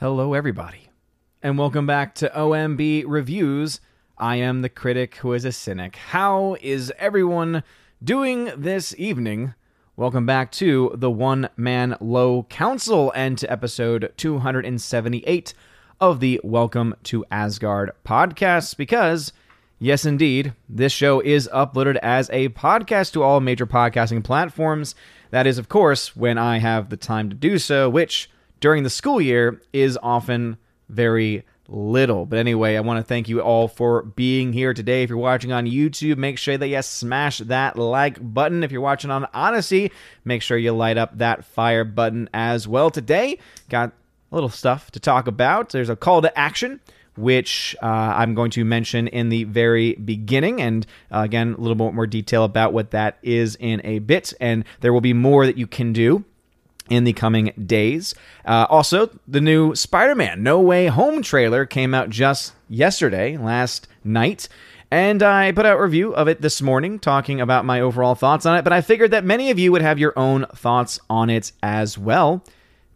Hello, everybody, and welcome back to OMB Reviews. I am the critic who is a cynic. How is everyone doing this evening? Welcome back to the One Man Low Council and to episode 278 of the Welcome to Asgard podcast. Because, yes, indeed, this show is uploaded as a podcast to all major podcasting platforms. That is, of course, when I have the time to do so, which during the school year is often very little. But anyway, I want to thank you all for being here today. If you're watching on YouTube, make sure that you smash that like button. If you're watching on Odysee, make sure you light up that fire button as well. Today, got a little stuff to talk about. There's a call to action. Which uh, I'm going to mention in the very beginning, and uh, again, a little bit more detail about what that is in a bit. And there will be more that you can do in the coming days. Uh, also, the new Spider Man No Way Home trailer came out just yesterday, last night. And I put out a review of it this morning, talking about my overall thoughts on it. But I figured that many of you would have your own thoughts on it as well,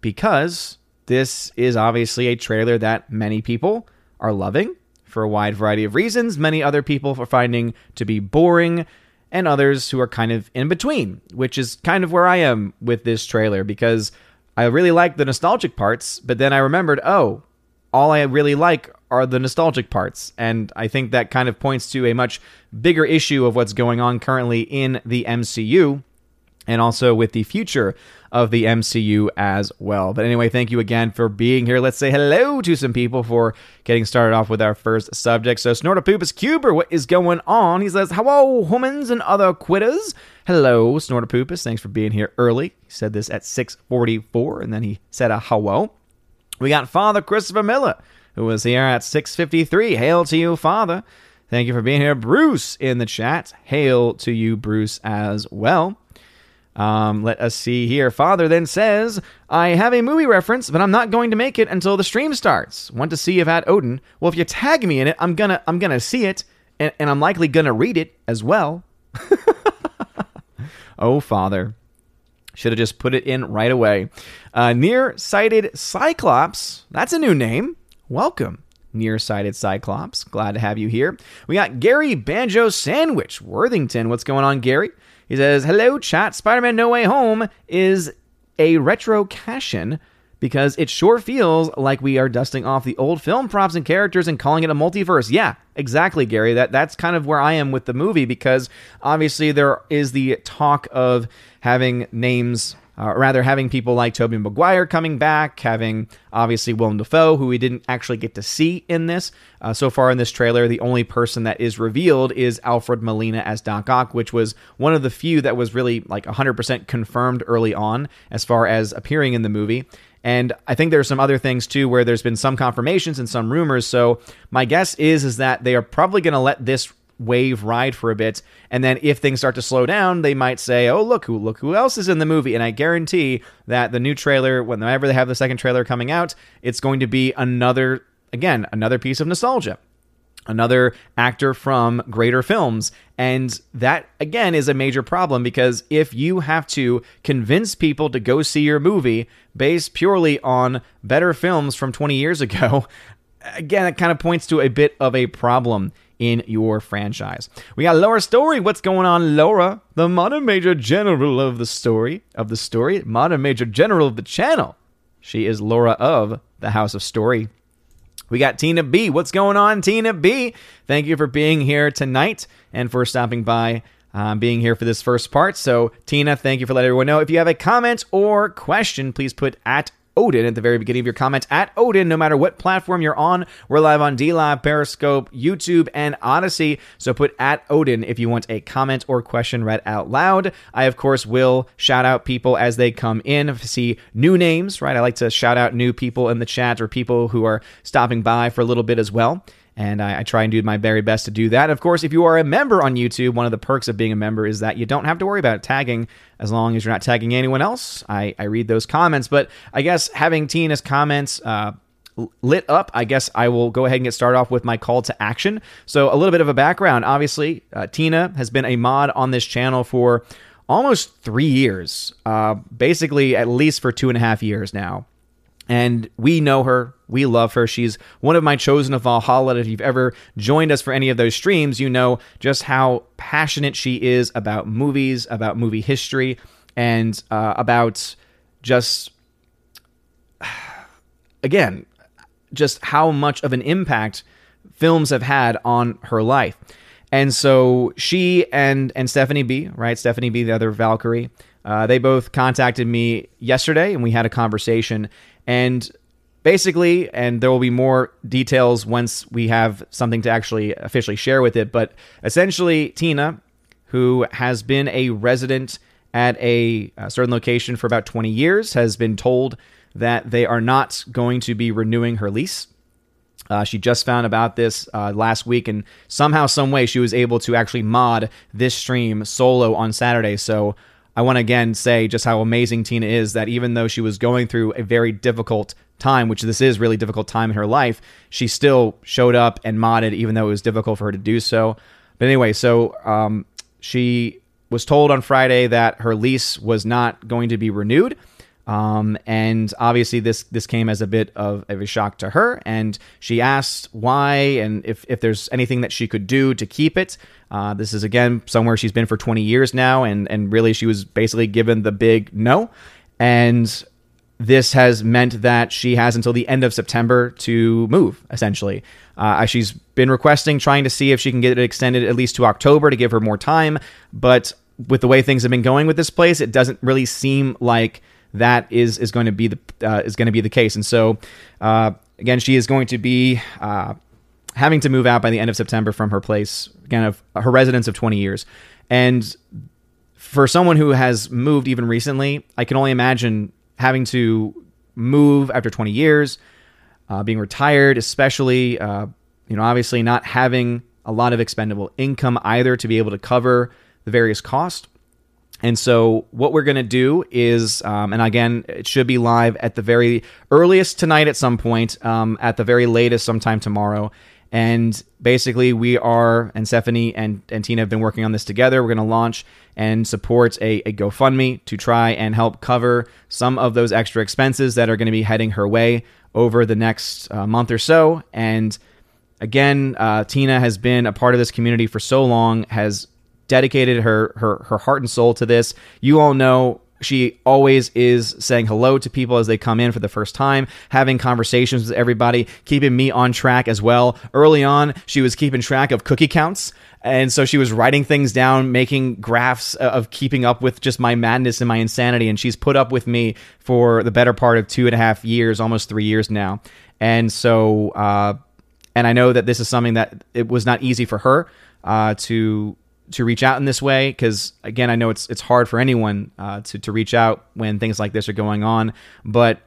because this is obviously a trailer that many people are loving for a wide variety of reasons. Many other people are finding to be boring, and others who are kind of in between, which is kind of where I am with this trailer because I really like the nostalgic parts, but then I remembered, oh, all I really like are the nostalgic parts. And I think that kind of points to a much bigger issue of what's going on currently in the MCU and also with the future of the MCU as well. But anyway, thank you again for being here. Let's say hello to some people for getting started off with our first subject. So, Snortopoopas Cuber, what is going on? He says, Hello, humans and other quitters. Hello, Snortopoopas. Thanks for being here early. He said this at 644, and then he said a hello. We got Father Christopher Miller, who was here at 653. Hail to you, Father. Thank you for being here. Bruce in the chat. Hail to you, Bruce, as well. Um, let us see here. Father then says, I have a movie reference, but I'm not going to make it until the stream starts. Want to see if at Odin. Well, if you tag me in it, I'm gonna I'm gonna see it, and, and I'm likely gonna read it as well. oh, Father. Should have just put it in right away. Uh, Nearsighted Cyclops. That's a new name. Welcome. Nearsighted Cyclops. Glad to have you here. We got Gary Banjo Sandwich Worthington. What's going on, Gary? He says, Hello, chat. Spider Man No Way Home is a retro cash in because it sure feels like we are dusting off the old film props and characters and calling it a multiverse. Yeah, exactly, Gary. That that's kind of where I am with the movie because obviously there is the talk of having names uh, rather having people like Tobey Maguire coming back, having obviously Willem Dafoe, who we didn't actually get to see in this. Uh, so far in this trailer, the only person that is revealed is Alfred Molina as Doc Ock, which was one of the few that was really like 100% confirmed early on as far as appearing in the movie. And I think there's some other things too where there's been some confirmations and some rumors. So my guess is is that they are probably going to let this wave ride for a bit and then if things start to slow down they might say oh look who look who else is in the movie. And i guarantee that the new trailer whenever they have the second trailer coming out it's going to be another again another piece of nostalgia another actor from greater films. And that again is a major problem because if you have to convince people to go see your movie based purely on better films from 20 years ago again it kind of points to a bit of a problem in your franchise. We got Laura Story. What's going on, Laura? The modern major general of the story of the story, modern major general of the channel. She is Laura of the House of Story. We got Tina B. What's going on, Tina B? Thank you for being here tonight and for stopping by um, being here for this first part. So, Tina, thank you for letting everyone know. If you have a comment or question, please put at Odin at the very beginning of your comments at Odin, no matter what platform you're on. We're live on DLive, Periscope, YouTube, and Odysee. So put at Odin if you want a comment or question read out loud. I, of course, will shout out people as they come in. If I see new names, right? I like to shout out new people in the chat or people who are stopping by for a little bit as well and I, I, try and do my very best to do that. Of course, if you are a member on YouTube, one of the perks of being a member is that you don't have to worry about tagging as long as you're not tagging anyone else. I, I read those comments, but I guess having Tina's comments uh, lit up, I guess I will go ahead and get started off with my call to action. So, a little bit of a background. Obviously, uh, Tina has been a mod on this channel for almost three years, uh, basically, at least for two and a half years now. And we know her. We love her. She's one of my chosen of Valhalla. If you've ever joined us for any of those streams, you know just how passionate she is about movies, about movie history, and uh, about just, again, just how much of an impact films have had on her life. And so she and and Stephanie B, right? Stephanie B, the other Valkyrie, uh, they both contacted me yesterday, and we had a conversation. And basically, and there will be more details once we have something to actually officially share with it. But essentially, Tina, who has been a resident at a, a certain location for about 20 years, has been told that they are not going to be renewing her lease. Uh, she just found about this uh, last week, and somehow, some way, she was able to actually mod this stream solo on Saturday. So I want to again say just how amazing Tina is. That even though she was going through a very difficult time, which this is really difficult time in her life, she still showed up and modded, even though it was difficult for her to do so. But anyway, so um, she was told on Friday that her lease was not going to be renewed. Um, and obviously, this this came as a bit of, of, a shock to her, and she asked why and if if there's anything that she could do to keep it. Uh, this is again somewhere she's been for 20 years now, and and really she was basically given the big no, and this has meant that she has until the end of September to move. Essentially, uh, she's been requesting, trying to see if she can get it extended at least to October to give her more time, but with the way things have been going with this place, it doesn't really seem like that is is going to be the uh, is going to be the case. And so uh, again, she is going to be uh, having to move out by the end of September from her place again of her residence of 20 years. And for someone who has moved even recently, I can only imagine having to move after 20 years, uh, being retired, especially uh, you know obviously not having a lot of expendable income either to be able to cover the various costs. And so, what we're going to do is, um, and again, it should be live at the very earliest tonight at some point, um, at the very latest sometime tomorrow. And basically, we are, and Stephanie and, and Tina have been working on this together. We're going to launch and support a, a GoFundMe to try and help cover some of those extra expenses that are going to be heading her way over the next uh, month or so. And again, uh, Tina has been a part of this community for so long, has dedicated her her her heart and soul to this. You all know she always is saying hello to people as they come in for the first time, having conversations with everybody, keeping me on track as well. Early on, she was keeping track of cookie counts. And so she was writing things down, making graphs of keeping up with just my madness and my insanity. And she's put up with me for the better part of two and a half years, almost three years now. And so, uh, and I know that this is something that it was not easy for her uh, to to reach out in this way because again i know it's it's hard for anyone uh, to, to reach out when things like this are going on but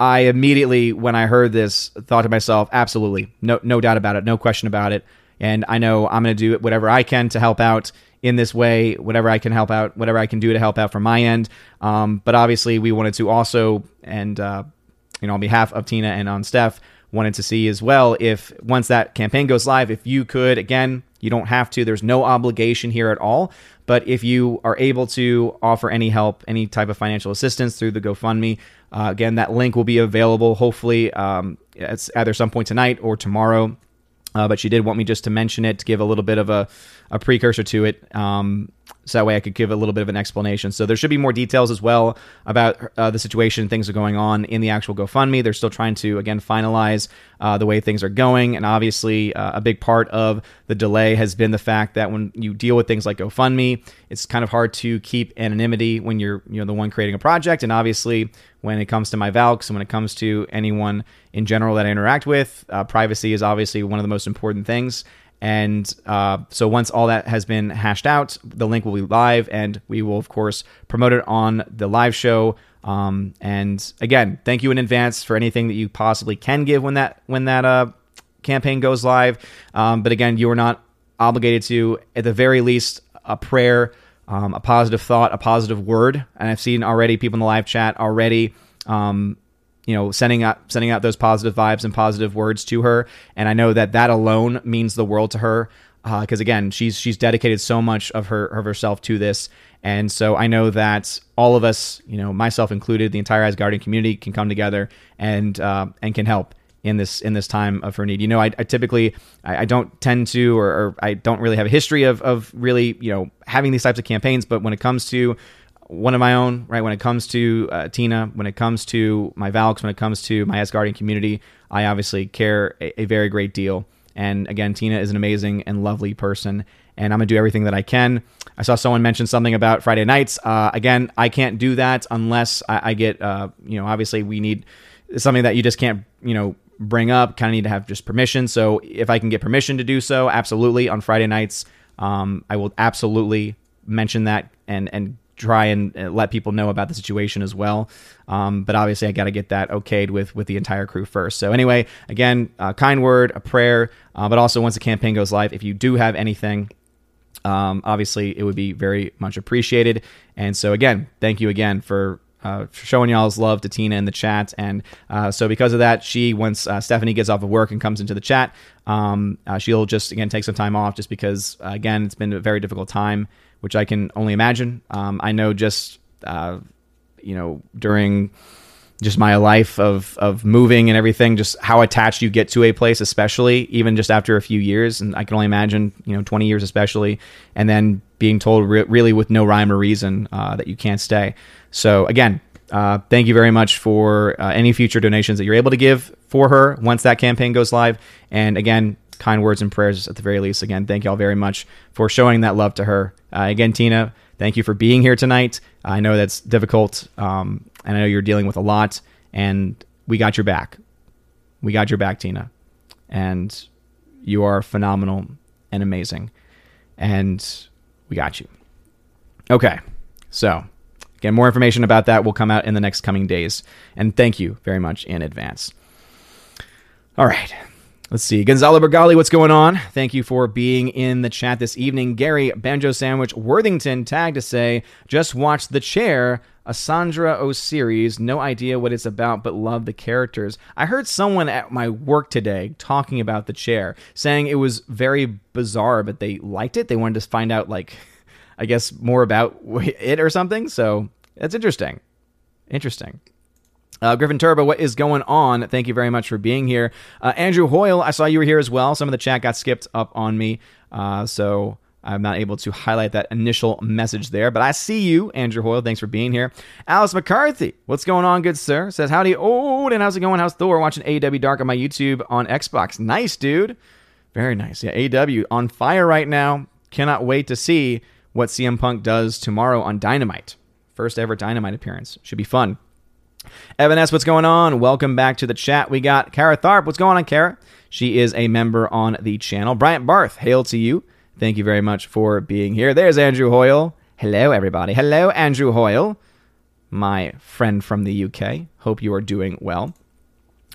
i immediately when i heard this thought to myself absolutely. No no doubt about it. No question about it. And i know i'm going to do whatever i can to help out in this way whatever i can help out whatever i can do to help out from my end. Um, but obviously we wanted to also and uh, you know on behalf of tina and on steph wanted to see as well if once that campaign goes live if you could again you don't have to. There's no obligation here at all. But if you are able to offer any help, any type of financial assistance through the GoFundMe, uh, again, that link will be available hopefully um, at either some point tonight or tomorrow. Uh, but she did want me just to mention it to give a little bit of a, a precursor to it. Um, so that way I could give a little bit of an explanation. So there should be more details as well about uh, the situation, things are going on in the actual GoFundMe. They're still trying to again finalize uh, the way things are going, and obviously uh, a big part of the delay has been the fact that when you deal with things like GoFundMe, it's kind of hard to keep anonymity when you're you know the one creating a project, and obviously when it comes to my Valks and when it comes to anyone in general that I interact with, uh, privacy is obviously one of the most important things. And uh, so once all that has been hashed out, the link will be live, and we will of course promote it on the live show. Um, and again, thank you in advance for anything that you possibly can give when that when that uh, campaign goes live. Um, but again, you are not obligated to, at the very least, a prayer, um, a positive thought, a positive word. And I've seen already people in the live chat already um, you know sending out sending out those positive vibes and positive words to her. And i know that that alone means the world to her because uh, again, she's she's dedicated so much of her of herself to this, and so I know that all of us, you know, myself included, the entire Asgardian community can come together and uh, and can help in this in this time of her need. You know, I, I typically I, I, don't tend to or, or, I don't really have a history of of really you know having these types of campaigns, but when it comes to one of my own, right? When it comes to uh, Tina, when it comes to my Valks, when it comes to my Asgardian community, I obviously care a, a very great deal. And again, Tina is an amazing and lovely person, and I'm gonna do everything that I can. I saw someone mention something about Friday nights. Uh, again, I can't do that unless I, I get, uh, you know, obviously we need something that you just can't, you know, bring up. Kind of need to have just permission. So if I can get permission to do so, absolutely on Friday nights, um, I will absolutely mention that and and try and uh, let people know about the situation as well. Um, but obviously, I got to get that okayed with with the entire crew first. So anyway, again, a kind word, a prayer, uh, but also once the campaign goes live, if you do have anything. Um, obviously, it would be very much appreciated. And so, again, thank you again for uh, showing y'all's love to Tina in the chat. And uh, so, because of that, she, once uh, Stephanie gets off of work and comes into the chat, um, uh, she'll just, again, take some time off just because, uh, again, it's been a very difficult time which I can only imagine. Um, I know just uh, you know during just my life of of moving and everything, just how attached you get to a place, especially even just after a few years, and I can only imagine you know twenty years especially, and then being told re- really with no rhyme or reason uh, that you can't stay. So again. Uh, thank you very much for uh, any future donations that you're able to give for her once that campaign goes live. And again, kind words and prayers at the very least. Again, thank you all very much for showing that love to her. Uh, again, Tina, thank you for being here tonight. I know that's difficult, um, and I know you're dealing with a lot, and we got your back. We got your back, Tina, and you are phenomenal and amazing, and we got you. Okay, so again, more information about that will come out in the next coming days, and thank you very much in advance. All right. Let's see. Gonzalo Bergali, what's going on? Thank you for being in the chat this evening. Gary Banjo Sandwich Worthington tagged to say, just watched The Chair, a Sandra O series. No idea what it's about, but love the characters. I heard someone at my work today talking about The Chair, saying it was very bizarre, but they liked it. They wanted to find out, like, I guess, more about it or something. So that's interesting. Interesting. Uh, Griffin Turbo, what is going on? Thank you very much for being here. Uh, Andrew Hoyle, I saw you were here as well. Some of the chat got skipped up on me, uh, so I'm not able to highlight that initial message there. But I see you, Andrew Hoyle. Thanks for being here. Alice McCarthy, what's going on, good sir? Says, Howdy, old, and how's it going? How's Thor? Watching AEW Dark on my YouTube on Xbox. Nice, dude. Very nice. Yeah, AEW on fire right now. Cannot wait to see what CM Punk does tomorrow on Dynamite. First ever Dynamite appearance. Should be fun. Evan S., what's going on? Welcome back to the chat. We got Kara Tharp. What's going on, Kara? She is a member on the channel. Bryant Barth, hail to you. Thank you very much for being here. There's Andrew Hoyle. Hello, everybody. Hello, Andrew Hoyle, my friend from the UK. Hope you are doing well.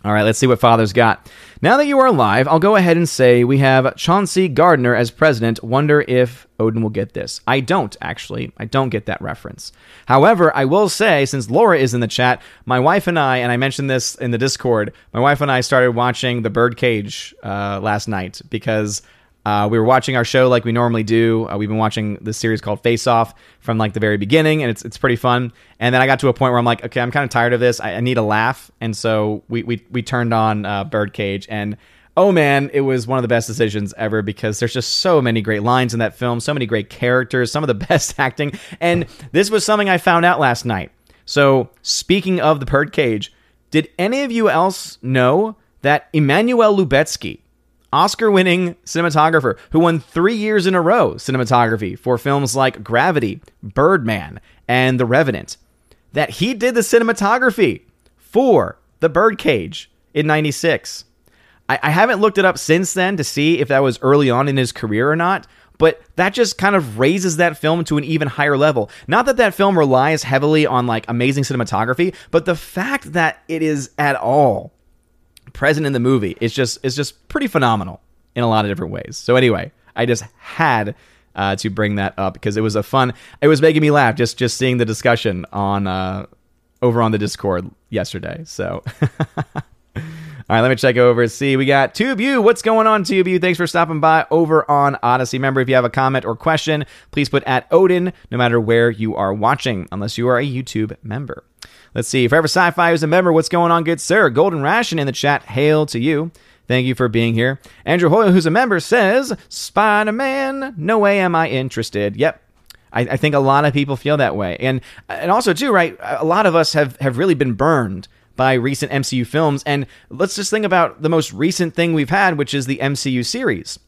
All right, let's see what Father's got. Now that you are live, I'll go ahead and say we have Chauncey Gardiner as president. Wonder if Odin will get this. I don't, actually. I don't get that reference. However, I will say, since Laura is in the chat, my wife and I, and I mentioned this in the Discord, my wife and I started watching The Birdcage uh, last night because uh, we were watching our show like we normally do. Uh, we've been watching this series called Face Off from like the very beginning, and it's it's pretty fun. And then I got to a point where I'm like, okay, I'm kind of tired of this. I, I, need a laugh, and so we we we turned on uh, Birdcage, and oh man, it was one of the best decisions ever because there's just so many great lines in that film, so many great characters, some of the best acting, and this was something I found out last night. So speaking of the Birdcage, did any of you else know that Emmanuel Lubezki Oscar winning cinematographer who won three years in a row cinematography for films like Gravity, Birdman, and The Revenant. That he did the cinematography for The Birdcage in 96. I, I haven't looked it up since then to see if that was early on in his career or not, but that just kind of raises that film to an even higher level. Not that that film relies heavily on like amazing cinematography, but the fact that it is at all present in the movie It's just it's just pretty phenomenal in a lot of different ways. So anyway, I just had uh, to bring that up because it was a fun. It was making me laugh just just seeing the discussion on uh, over on the Discord yesterday. So. All right, let me check over. See, we got TubeU. What's going on, TubeU? Thanks for stopping by over on Odysee. Remember, if you have a comment or question, please put at Odin, no matter where you are watching, unless you are a YouTube member. Let's see. Forever Sci-Fi is a member. What's going on, good sir? Golden Ration in the chat. Hail to you. Thank you for being here. Andrew Hoyle, who's a member, says, Spider Man, no way am I interested. Yep. I, I, think a lot of people feel that way. And and also too, right, a lot of us have, have really been burned by recent MCU films. And let's just think about the most recent thing we've had, which is the MCU series.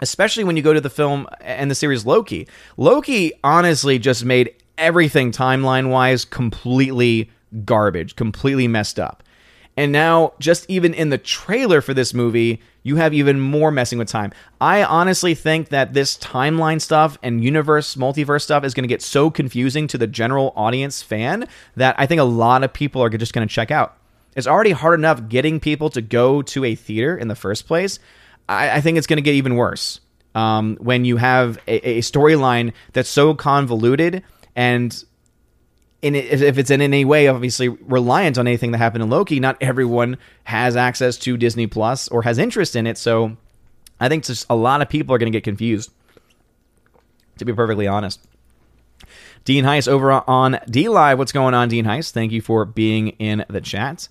Especially when you go to the film and the series Loki. Loki honestly just made everything timeline wise completely garbage, completely messed up. And now, just even in the trailer for this movie, you have even more messing with time. I honestly think that this timeline stuff and universe, multiverse stuff is going to get so confusing to the general audience fan that I think a lot of people are just going to check out. It's already hard enough getting people to go to a theater in the first place. I, I think it's going to get even worse um, when you have a, a storyline that's so convoluted and in if it's in any way obviously reliant on anything that happened in Loki, not everyone has access to Disney Plus or has interest in it. So I think just a lot of people are going to get confused. To be perfectly honest. Dean Heist over on DLive. What's going on, Dean Heist? Thank you for being in the chat.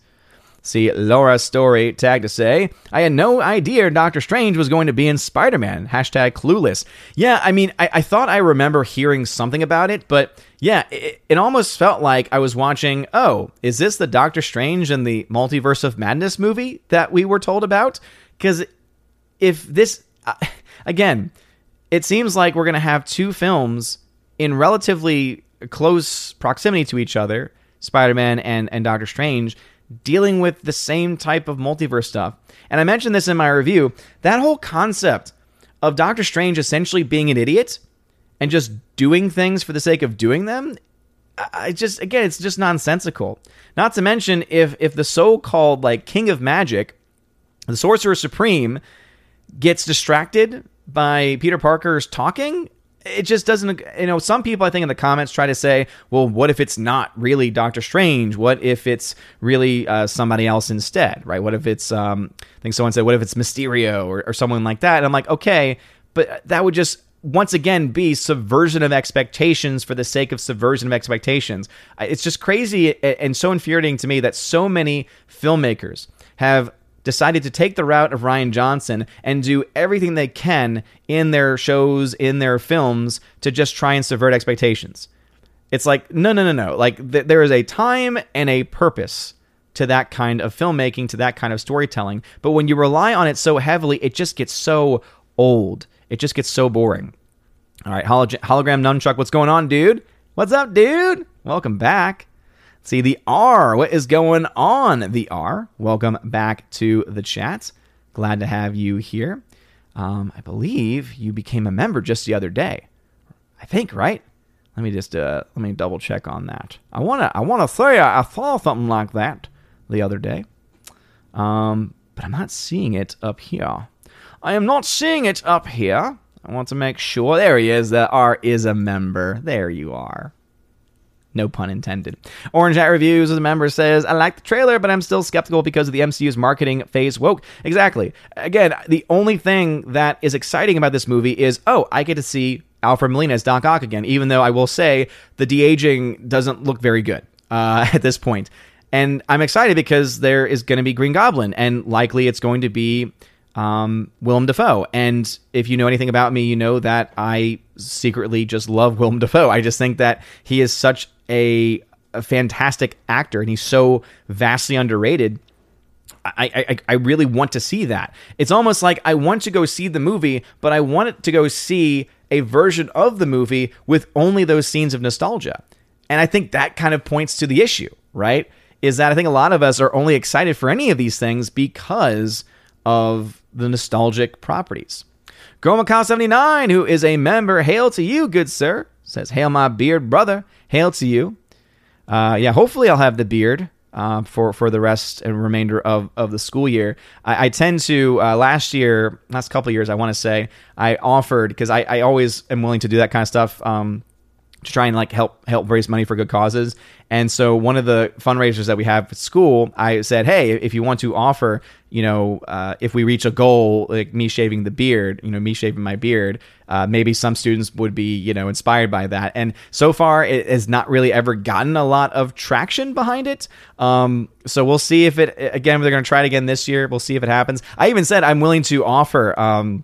See Laura Story tag to say, I had no idea Doctor Strange was going to be in Spider Man. Hashtag clueless. Yeah, I mean, I, I, thought I remember hearing something about it, but yeah, it, it, almost felt like I was watching, oh, is this the Doctor Strange and the Multiverse of Madness movie that we were told about? Because if this, uh, again, it seems like we're going to have two films in relatively close proximity to each other Spider Man and, and Doctor Strange dealing with the same type of multiverse stuff. And I mentioned this in my review. That whole concept of Doctor Strange essentially being an idiot and just doing things for the sake of doing them, I just again, it's just nonsensical. Not to mention if if the so-called like king of magic, the sorcerer supreme gets distracted by Peter Parker's talking it just doesn't you know some people i think in the comments try to say well what if it's not really doctor strange? What if it's really uh, somebody else instead right? What if it's um, i think someone said what if it's mysterio or, or someone like that? And i'm like okay but that would just once again be subversion of expectations for the sake of subversion of expectations. It's just crazy and so infuriating to me that so many filmmakers have decided to take the route of Rian Johnson and do everything they can in their shows, in their films, to just try and subvert expectations. It's like, no, no, no, no. Like, th- there is a time and a purpose to that kind of filmmaking, to that kind of storytelling. But when you rely on it so heavily, it just gets so old. It just gets so boring. All right, hologram nunchuck, what's going on, dude? What's up, dude? Welcome back. See the R. What is going on? The R. Welcome back to the chat. Glad to have you here. Um, I believe you became a member just the other day. I think, right? Let me just uh, let me double check on that. I wanna I wanna say I, I saw something like that the other day, um, but I'm not seeing it up here. I am not seeing it up here. I want to make sure. There he is. The R is a member. There you are. No pun intended. Orange Hat Reviews as a member says, I like the trailer, but I'm still skeptical because of the MCU's marketing phase woke. Exactly. Again, the only thing that is exciting about this movie is, oh, I get to see Alfred Molina as Doc Ock again, even though I will say the de aging doesn't look very good uh, at this point. And I'm excited because there is going to be Green Goblin, and likely it's going to be um, Willem Dafoe. And if you know anything about me, you know that I secretly just love Willem Dafoe. I just think that he is such a, a fantastic actor and he's so vastly underrated. I, I, I really want to see that. It's almost like I want to go see the movie, but I want it to go see a version of the movie with only those scenes of nostalgia. And I think that kind of points to the issue, right? Is that I think a lot of us are only excited for any of these things because of the nostalgic properties. Gromacon79, who is a member, hail to you, good sir, says, Hail my beard brother, hail to you. Uh, yeah, hopefully I'll have the beard uh, for for the rest and remainder of, of the school year. I, I tend to uh, last year, last couple years, I want to say I offered because I, I always am willing to do that kind of stuff. Um, to try and like help help raise money for good causes. And so one of the fundraisers that we have at school, I said, hey, if you want to offer, you know, uh, if we reach a goal like me shaving the beard, you know, me shaving my beard, uh, maybe some students would be, you know, inspired by that. And so far, it has not really ever gotten a lot of traction behind it. Um, so we'll see if it again. They're going to try it again this year. We'll see if it happens. I even said I'm willing to offer. Um,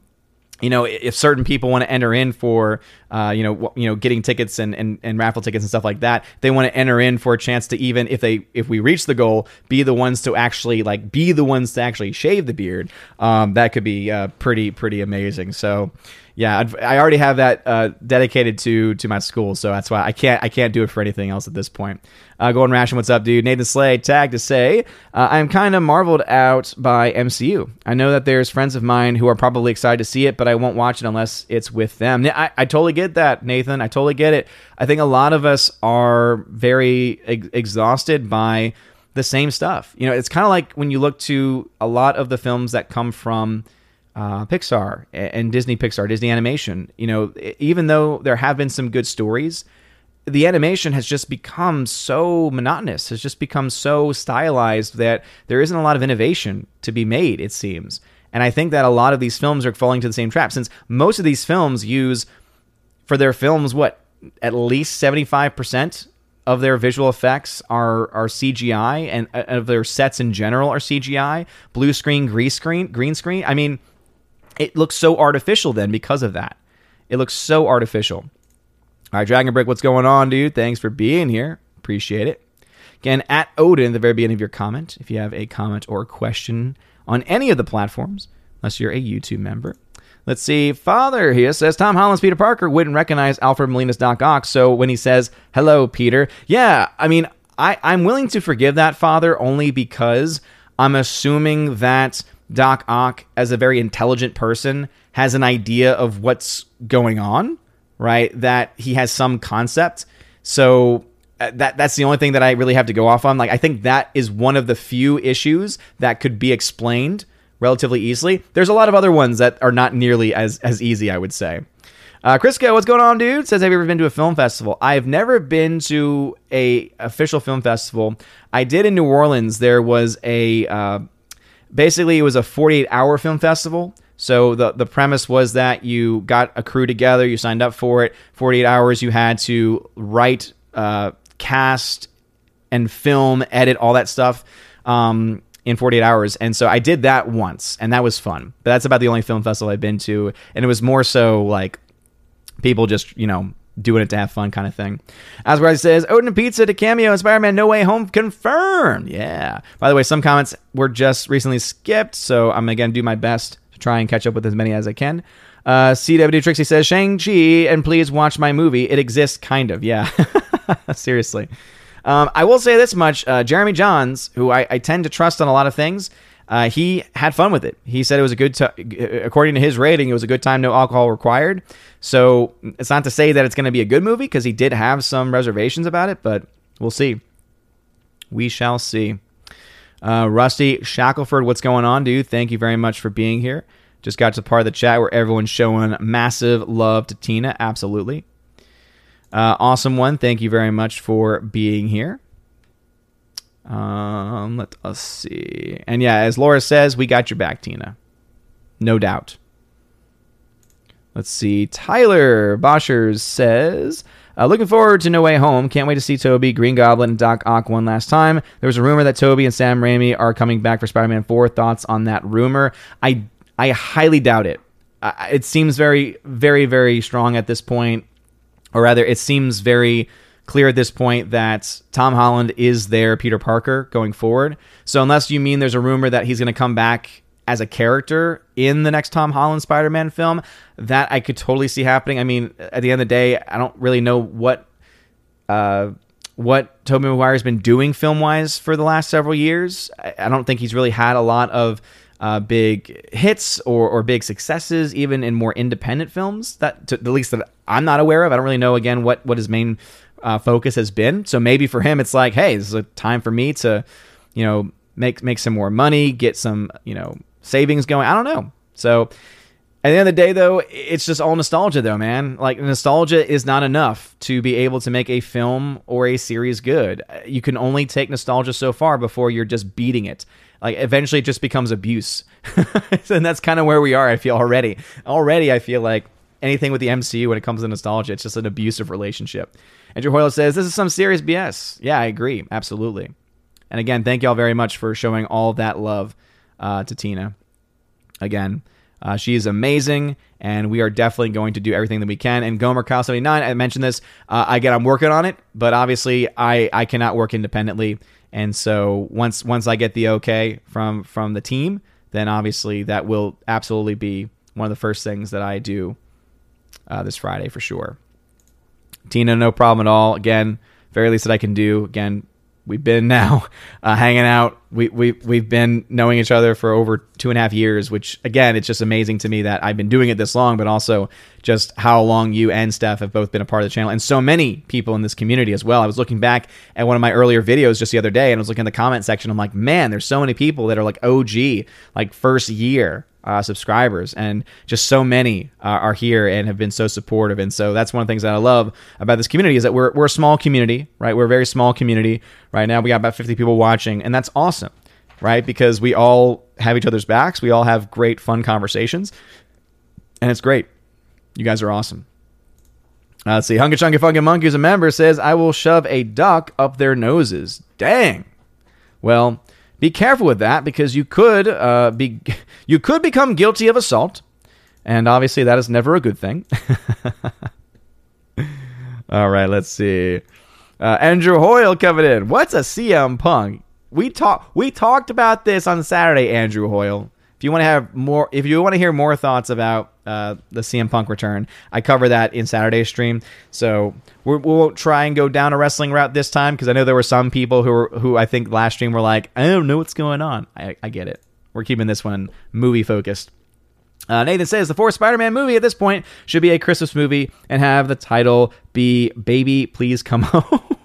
you know, if certain people want to enter in for, uh, you know, you know, getting tickets and, and, and raffle tickets and stuff like that, they want to enter in for a chance to even if they if we reach the goal, be the ones to actually like be the ones to actually shave the beard. Um, that could be uh, pretty pretty amazing. So yeah, I'd, already have that uh, dedicated to to my school, so that's why I can't I can't do it for anything else at this point. Uh, Golden Ration, what's up, dude? Nathan Slay tagged to say, uh, I'm kind of marveled out by MCU. I know that there's friends of mine who are probably excited to see it, but I won't watch it unless it's with them. I, I totally get that, Nathan. I totally get it. I think a lot of us are very ex- exhausted by the same stuff. You know, it's kind of like when you look to a lot of the films that come from uh, Pixar and Disney Pixar, Disney Animation. You know, even though there have been some good stories, the animation has just become so monotonous, has just become so stylized that there isn't a lot of innovation to be made, it seems. And I think that a lot of these films are falling to the same trap since most of these films use, for their films, what, at least 75% of their visual effects are are CGI and uh, of their sets in general are CGI, blue screen, green screen, green screen. I mean, it looks so artificial then because of that. It looks so artificial. All right, Dragon Brick, what's going on, dude? Thanks for being here. Appreciate it. Again, at Odin the very beginning of your comment, if you have a comment or a question on any of the platforms, unless you're a YouTube member. Let's see. Father here says Tom Holland's Peter Parker wouldn't recognize Alfred Molina's Doc Ock. So when he says, hello, Peter, yeah, I mean, I, I'm willing to forgive that, Father, only because I'm assuming that Doc Ock, as a very intelligent person, has an idea of what's going on, right? That he has some concept. So uh, that that's the only thing that I really have to go off on. Like I think that is one of the few issues that could be explained relatively easily. There's a lot of other ones that are not nearly as as easy, I would say. Uh, Crisco, what's going on, dude? Says, have you ever been to a film festival? I've never been to a official film festival. I did in New Orleans. There was a uh, basically it was a 48 hour film festival. So the the premise was that you got a crew together, you signed up for it. 48 hours, you had to write, uh, cast, and film, edit all that stuff um, in 48 hours. And so I did that once, and that was fun. But that's about the only film festival I've been to, and it was more so like people just you know doing it to have fun kind of thing. As where says, Odin and Pizza to cameo in Spider-Man No Way Home confirmed. Yeah. By the way, some comments were just recently skipped, so I'm to do my best to try and catch up with as many as I can. Uh, CW Trixie says, Shang-Chi, and please watch my movie. It exists, kind of. Yeah. Seriously. Um, I will say this much. Uh, Jeremy Jahns, who I, I tend to trust on a lot of things, uh, he had fun with it. He said it was a good, t- according to his rating, it was a good time, no alcohol required. So it's not to say that it's going to be a good movie because he did have some reservations about it, but we'll see. We shall see. Uh, Rusty Shackelford, what's going on, dude? Thank you very much for being here. Just got to the part of the chat where everyone's showing massive love to Tina. Absolutely. Uh, awesome one. Thank you very much for being here. Um, let us see. And yeah, as Laura says, we got your back, Tina. No doubt. Let's see. Tyler Boschers says, uh, looking forward to No Way Home. Can't wait to see Tobey, Green Goblin, and Doc Ock one last time. There was a rumor that Tobey and Sam Raimi are coming back for Spider-Man 4. Thoughts on that rumor? I I highly doubt it. Uh, it seems very, very, very strong at this point, or rather, it seems very clear at this point that Tom Holland is their Peter Parker going forward. So unless you mean there's a rumor that he's going to come back as a character in the next Tom Holland Spider-Man film, that I could totally see happening. I mean, at the end of the day, I don't really know what uh, what Tobey Maguire's been doing film-wise for the last several years. I, I don't think he's really had a lot of uh, big hits or, or big successes, even in more independent films. That, to, at least that I'm not aware of. I don't really know again what what his main uh, focus has been. So maybe for him, it's like, hey, this is a time for me to, you know, make make some more money, get some, you know, savings going. I don't know. So At the end of the day, though, it's just all nostalgia, though, man. Like, nostalgia is not enough to be able to make a film or a series good. You can only take nostalgia so far before you're just beating it. Like, eventually, it just becomes abuse. and that's kind of where we are, I feel already. Already, I feel like anything with the MCU when it comes to nostalgia, it's just an abusive relationship. Andrew Hoyle says, This is some serious BS. Yeah, I agree. Absolutely. And again, thank y'all very much for showing all that love uh, to Tina. Again, uh, she is amazing, and we are definitely going to do everything that we can. And Gomer Kyle 79, I mentioned this. Uh, again, I'm working on it, but obviously, I, I cannot work independently. And so once once I get the okay from from the team, then obviously that will absolutely be one of the first things that I do uh, this Friday for sure. Tina, no problem at all. Again, very least that I can do. Again, we've been now uh, hanging out. We we we've been knowing each other for over two and a half years, which again, it's just amazing to me that I've been doing it this long, but also just how long you and Steph have both been a part of the channel, and so many people in this community as well. I was looking back at one of my earlier videos just the other day, and I was looking in the comment section. I'm like, man, there's so many people that are like OG, like first year uh, subscribers, and just so many uh, are here and have been so supportive. And so that's one of the things that I love about this community is that we're we're a small community, right? We're a very small community right now. We got about 50 people watching, and that's awesome, right? Because we all have each other's backs. We all have great, fun conversations, and it's great. You guys are awesome. Uh, let's see. Hunky Chunky Funky Monkey, a member, says, I will shove a duck up their noses. Dang. Well, be careful with that because you could uh, be you could become guilty of assault, and obviously that is never a good thing. All right, let's see. Uh, Andrew Hoyle coming in. What's a CM Punk? We talk we talked about this on Saturday, Andrew Hoyle. If you want to have more, if you want to hear more thoughts about uh, the CM Punk return, I cover that in Saturday's stream. So we won't try and go down a wrestling route this time because I know there were some people who were, who I think last stream were like, I don't know what's going on. I, I get it. We're keeping this one movie focused. Uh, Nathan says the fourth Spider Man movie at this point should be a Christmas movie and have the title be Baby Please Come Home.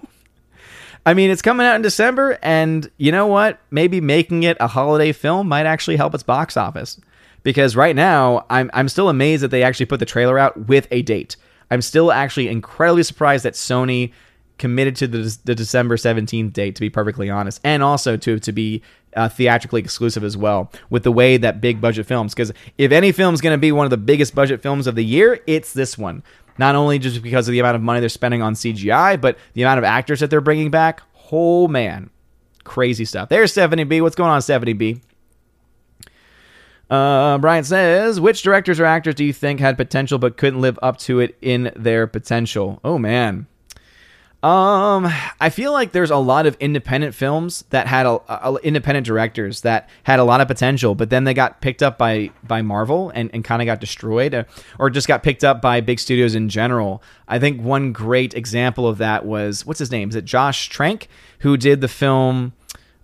I mean, it's coming out in December, and you know what? Maybe making it a holiday film might actually help its box office. Because right now, I'm, I'm still amazed that they actually put the trailer out with a date. I'm still actually incredibly surprised that Sony committed to the, the December 17th date, to be perfectly honest, and also to, to be uh, theatrically exclusive as well with the way that big budget films. Because if any film is going to be one of the biggest budget films of the year, it's this one. Not only just because of the amount of money they're spending on CGI, but the amount of actors that they're bringing back. Oh man, crazy stuff. There's Stephanie B. What's going on, Stephanie B? Uh, Brian says, which directors or actors do you think had potential but couldn't live up to it in their potential? Oh man. Um, I feel like there's a lot of independent films that had a, a, independent directors that had a lot of potential, but then they got picked up by by Marvel and, and kind of got destroyed, uh, or just got picked up by big studios in general. I think one great example of that was what's his name? Is it Josh Trank who did the film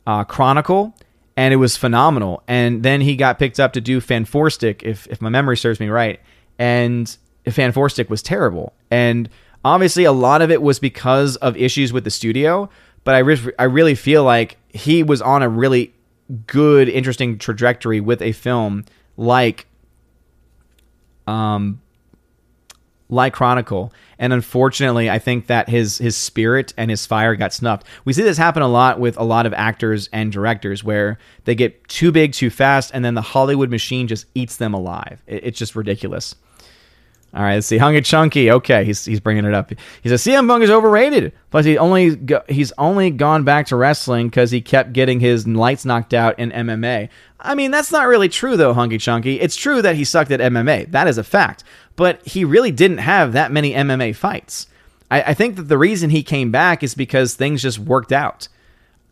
uh, Chronicle? And it was phenomenal. And then he got picked up to do Fant4stic, if if my memory serves me right. And Fant4stic was terrible. And Obviously, a lot of it was because of issues with the studio, but I, re- I really feel like he was on a really good, interesting trajectory with a film like um like Chronicle. And unfortunately, I think that his his spirit and his fire got snuffed. We see this happen a lot with a lot of actors and directors where they get too big too fast and then the Hollywood machine just eats them alive. It, it's just ridiculous. All right, let's see. Hung chunky. Okay, he's he's bringing it up. He says CM Punk is overrated. Plus, he only go, he's only gone back to wrestling because he kept getting his lights knocked out in MMA. I mean, that's not really true though, Hunky Chunky. It's true that he sucked at MMA. That is a fact. But he really didn't have that many MMA fights. I, I think that the reason he came back is because things just worked out.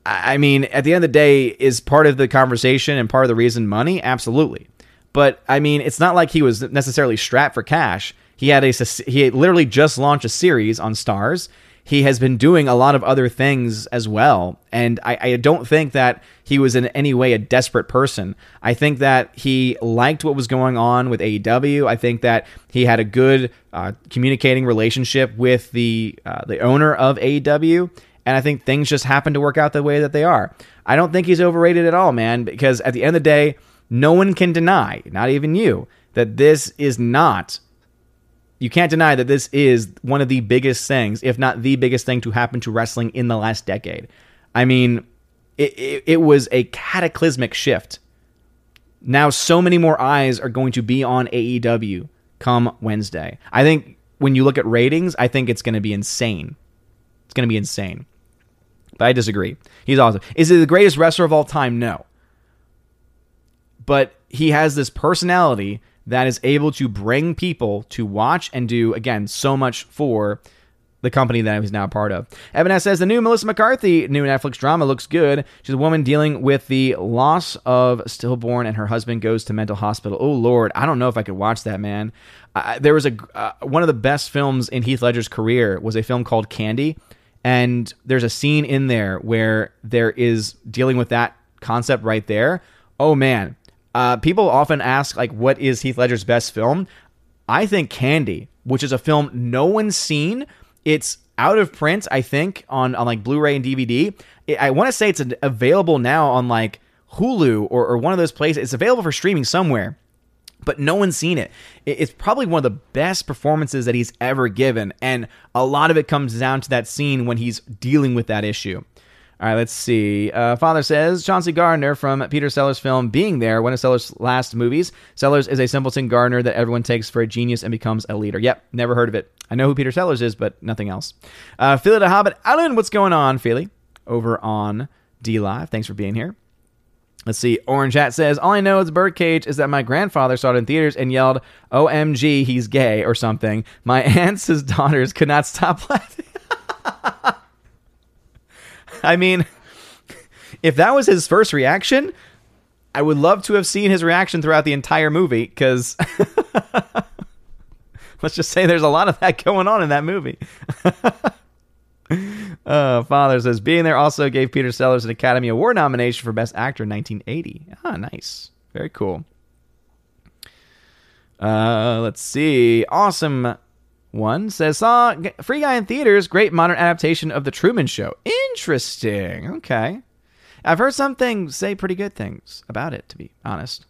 I, I mean, at the end of the day, is part of the conversation and part of the reason money? Absolutely. But I mean, it's not like he was necessarily strapped for cash. He had a he literally just launched a series on Starz. He has been doing a lot of other things as well, and I, I don't think that he was in any way a desperate person. I think that he liked what was going on with AEW. I think that he had a good uh, communicating relationship with the uh, the owner of AEW, and I think things just happened to work out the way that they are. I don't think he's overrated at all, man, because at the end of the day no one can deny, not even you, that this is not you can't deny that this is one of the biggest things, if not the biggest thing to happen to wrestling in the last decade. I mean, it, it, it, was a cataclysmic shift. Now, so many more eyes are going to be on AEW come Wednesday. I think when you look at ratings, I think it's going to be insane. It's going to be insane. But I disagree. He's awesome. Is he the greatest wrestler of all time? No. But he has this personality that is able to bring people to watch and do, again, so much for the company that he's now part of. Evan S. says the new Melissa McCarthy new Netflix drama looks good. She's a woman dealing with the loss of stillborn, and her husband goes to mental hospital. Oh Lord, I don't know if I could watch that, man. Uh, there was a uh, one of the best films in Heath Ledger's career was a film called Candy, and there's a scene in there where there is dealing with that concept right there. Oh man, uh, people often ask like, what is Heath Ledger's best film? I think Candy, which is a film no one's seen. It's out of print, I think, on on like Blu-ray and DVD. I want to say it's available now on like Hulu or, or one of those places. It's available for streaming somewhere but no one's seen it. It's probably one of the best performances that he's ever given, and a lot of it comes down to that scene when he's dealing with that issue. All right, let's see. Uh, Father says Chauncey Gardiner from Peter Sellers' film Being There, one of Sellers' last movies. Sellers is a simpleton gardener that everyone takes for a genius and becomes a leader. Yep, never heard of it. I know who Peter Sellers is, but nothing else. Uh, Philly the Hobbit. Alan, what's going on, Philly? Over on DLive. Thanks for being here. Let's see. Orange Hat says, All I know is Birdcage is that my grandfather saw it in theaters and yelled, OMG, he's gay or something. My aunts, daughters, could not stop laughing. I mean, if that was his first reaction, I would love to have seen his reaction throughout the entire movie because let's just say there's a lot of that going on in that movie. uh, Father says being there also gave Peter Sellers an Academy Award nomination for Best Actor in 1980. Ah, nice, very cool. Uh, let's see. Awesome one says saw Free Guy in theaters. Great modern adaptation of the Truman Show. Interesting. Okay, I've heard some things say pretty good things about it. To be honest.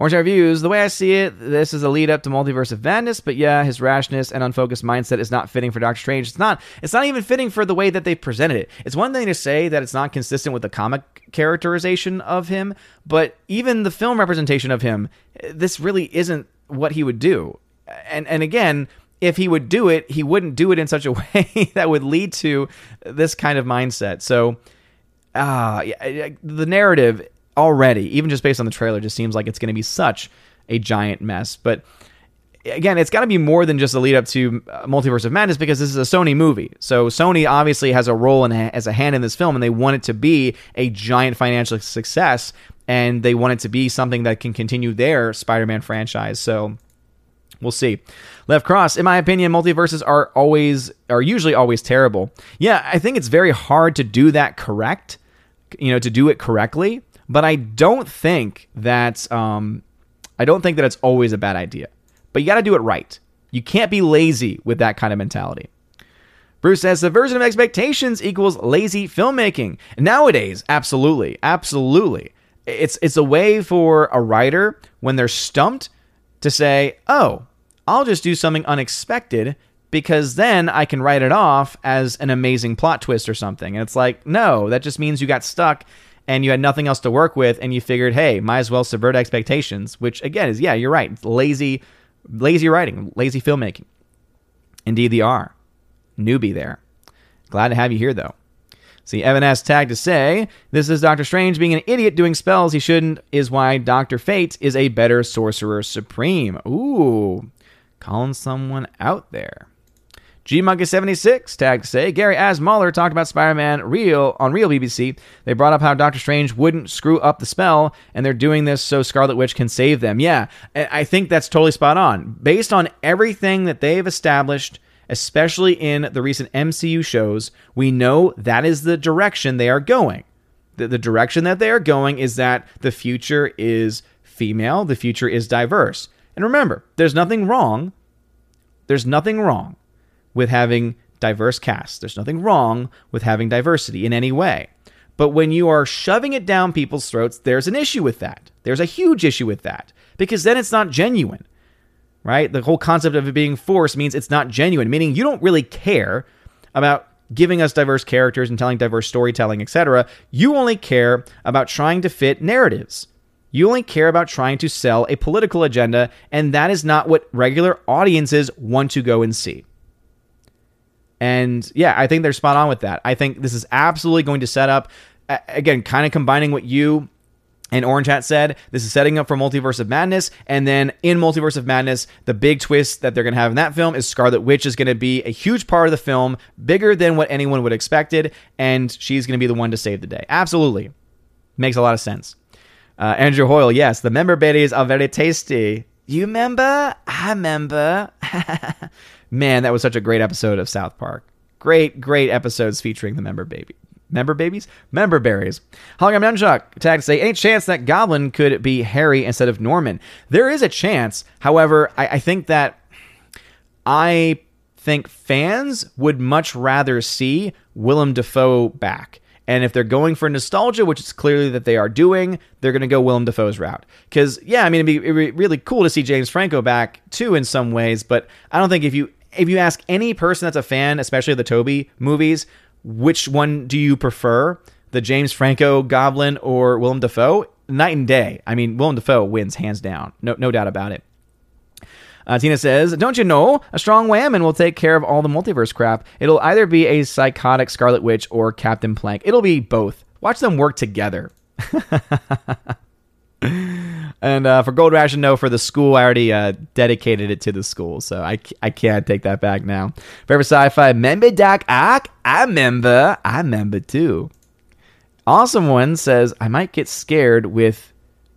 Orange Reviews, the way I see it, this is a lead up to Multiverse of Madness, but yeah, his rashness and unfocused mindset is not fitting for Doctor Strange. It's not it's not even fitting for the way that they presented it. It's one thing to say that it's not consistent with the comic characterization of him, but even the film representation of him, this really isn't what he would do. And and again, if he would do it, he wouldn't do it in such a way that would lead to this kind of mindset. So, uh, the narrative already, even just based on the trailer, just seems like it's going to be such a giant mess. But again, it's got to be more than just a lead up to uh, Multiverse of Madness because this is a Sony movie. So Sony obviously has a role and as a hand in this film, and they want it to be a giant financial success, and they want it to be something that can continue their Spider-Man franchise. So we'll see. Left Cross, in my opinion, multiverses are always are usually always terrible. Yeah, I think it's very hard to do that correct, you know, to do it correctly. But I don't think that um, I don't think that it's always a bad idea. But you got to do it right. You can't be lazy with that kind of mentality. Bruce says subversion of expectations equals lazy filmmaking. Nowadays, absolutely, absolutely. It's it's a way for a writer when they're stumped to say, "Oh, I'll just do something unexpected because then I can write it off as an amazing plot twist or something. And it's like, no, that just means you got stuck and you had nothing else to work with and you figured, hey, might as well subvert expectations, which again is, yeah, you're right. Lazy, lazy writing, lazy filmmaking. Indeed, they are. Newbie there. Glad to have you here, though. See, Evan S. tagged to say, This is Doctor Strange being an idiot doing spells he shouldn't, is why Doctor Fate is a better Sorcerer Supreme. Ooh, calling someone out there. G Monkey 76 tagged to say Gary Asmauler talked about Spider-Man real on real BBC. They brought up how Doctor Strange wouldn't screw up the spell, and they're doing this so Scarlet Witch can save them. Yeah, I think that's totally spot on. Based on everything that they've established, especially in the recent MCU shows, we know that is the direction they are going. The, the direction that they are going is that the future is female, the future is diverse. And remember, there's nothing wrong. There's nothing wrong with having diverse casts. There's nothing wrong with having diversity in any way. But when you are shoving it down people's throats, there's an issue with that. There's a huge issue with that because then it's not genuine, right? The whole concept of it being forced means it's not genuine, meaning you don't really care about giving us diverse characters and telling diverse storytelling, etc. You only care about trying to fit narratives. You only care about trying to sell a political agenda, and that is not what regular audiences want to go and see. And yeah, I think they're spot on with that. I think this is absolutely going to set up, again, kind of combining what you and Orange Hat said this is setting up for Multiverse of Madness. And then in Multiverse of Madness, the big twist that they're going to have in that film is Scarlet Witch is going to be a huge part of the film, bigger than what anyone would have expected. And she's going to be the one to save the day. Absolutely. Makes a lot of sense. Uh, Andrew Hoyle, yes, the member berries are very tasty. You remember? I remember. Man, that was such a great episode of South Park. Great, great episodes featuring the member baby. Member babies? Member berries. Hologram Nunchuck tag to say, any chance that Goblin could be Harry instead of Norman? There is a chance. However, I, I think that I think fans would much rather see Willem Dafoe back. And if they're going for nostalgia, which is clearly that they are doing, they're going to go Willem Dafoe's route. Because yeah, I mean, it'd be, it'd be really cool to see James Franco back too in some ways. But I don't think if you if you ask any person that's a fan, especially of the Tobey movies, which one do you prefer, the James Franco Goblin or Willem Dafoe? Night and day. I mean, Willem Dafoe wins hands down, no no doubt about it. Uh, Tina says, Don't you know? A strong whammon will take care of all the multiverse crap. It'll either be a psychotic Scarlet Witch or Captain Plank. It'll be both. Watch them work together. and uh, for Gold Ration, no, for the school, I already uh, dedicated it to the school, so I, I can't take that back now. Forever Sci-Fi, member Doc Ock? I remember. I remember too. Awesome one says, I might get scared with,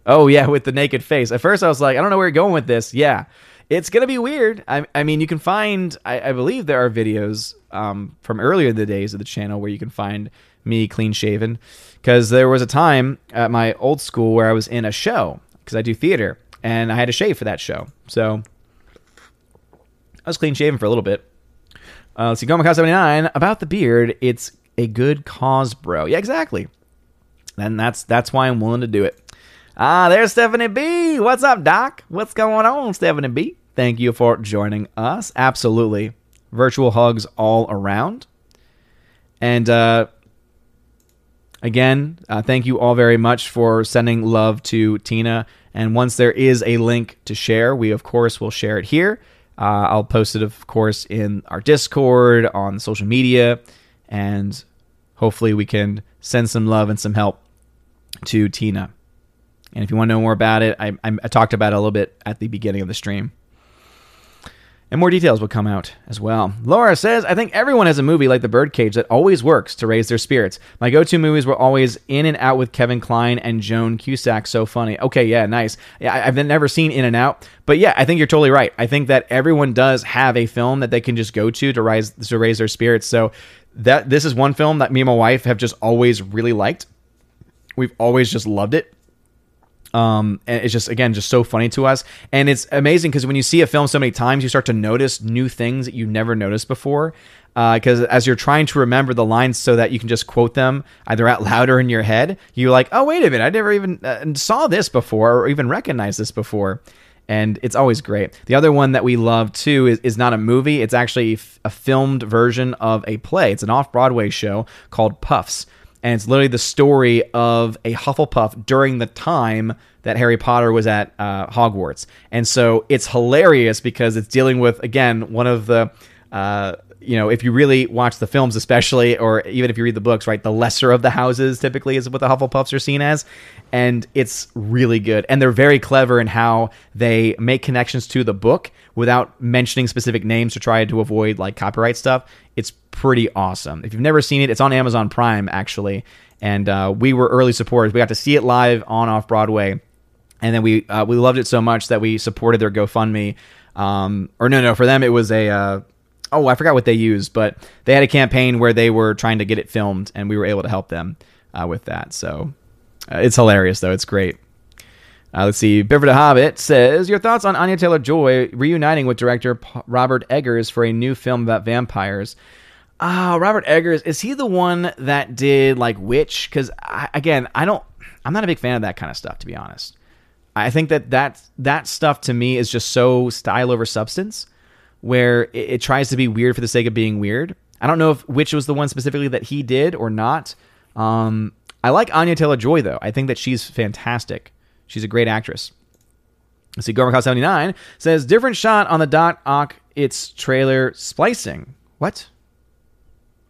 oh yeah, with the naked face. At first I was like, I don't know where you're going with this. Yeah, it's gonna be weird. I, I mean, you can find, I, I believe there are videos um, from earlier in the days of the channel where you can find me clean shaven because there was a time at my old school where I was in a show because I do theater and I had to shave for that show. So I was clean shaven for a little bit. Uh, let's see, Gomacau79 about the beard. It's a good cause, bro. Yeah, exactly. And that's that's why I'm willing to do it. Ah, there's Stephanie B. What's up, Doc? What's going on, Stephanie B? Thank you for joining us. Absolutely. Virtual hugs all around. And uh, Again, uh, thank you all very much for sending love to Tina. And once there is a link to share, we of course will share it here. Uh, I'll post it, of course, in our Discord, on social media, and hopefully we can send some love and some help to Tina. And if you want to know more about it, I, I talked about it a little bit at the beginning of the stream. And more details will come out as well. Laura says, I think everyone has a movie like The Birdcage that always works to raise their spirits. My go to movies were always In and Out with Kevin Kline and Joan Cusack. So funny. Okay, yeah, nice. Yeah, I've never seen In and Out, but yeah, I think you're totally right. I think that everyone does have a film that they can just go to to rise to raise their spirits. So that this is one film that me and my wife have just always really liked. We've always just loved it. Um, and it's just again just so funny to us, and it's amazing because when you see a film so many times, you start to notice new things that you never noticed before. Because uh, as you're trying to remember the lines so that you can just quote them either out loud or in your head, you're like, "Oh, wait a minute, I never even uh, saw this before or even recognized this before." and it's always great. The other one that we love too is, is not a movie, it's actually a filmed version of a play. It's an off Broadway show called Puffs and it's literally the story of a Hufflepuff during the time that Harry Potter was at uh, Hogwarts. And so it's hilarious because it's dealing with again one of the uh, you know, if you really watch the films, especially, or even if you read the books, right, the lesser of the houses typically is what the Hufflepuffs are seen as. And it's really good. And they're very clever in how they make connections to the book without mentioning specific names to try to avoid like copyright stuff. It's pretty awesome. If you've never seen it, it's on Amazon Prime, actually. And uh, we were early supporters. We got to see it live on Off Broadway. And then we uh, we loved it so much that we supported their GoFundMe. Um, or no, no, for them it was a uh, oh, I forgot what they used, but they had a campaign where they were trying to get it filmed, and we were able to help them uh, with that. So uh, it's hilarious, though. It's great. Uh, let's see. Biver the Hobbit says, Your thoughts on Anya Taylor Joy reuniting with director P- Robert Eggers for a new film about vampires? uh, Robert Eggers is he the one that did like Witch? Because again, I don't. I'm not a big fan of that kind of stuff, to be honest. I think that that that stuff to me is just so style over substance, where it, it tries to be weird for the sake of being weird. I don't know if Witch was the one specifically that he did or not. Um, I like Anya Taylor Joy though. I think that she's fantastic. She's a great actress. Let's see, Gormacow79 says different shot on the dot Ock. It's trailer splicing. What?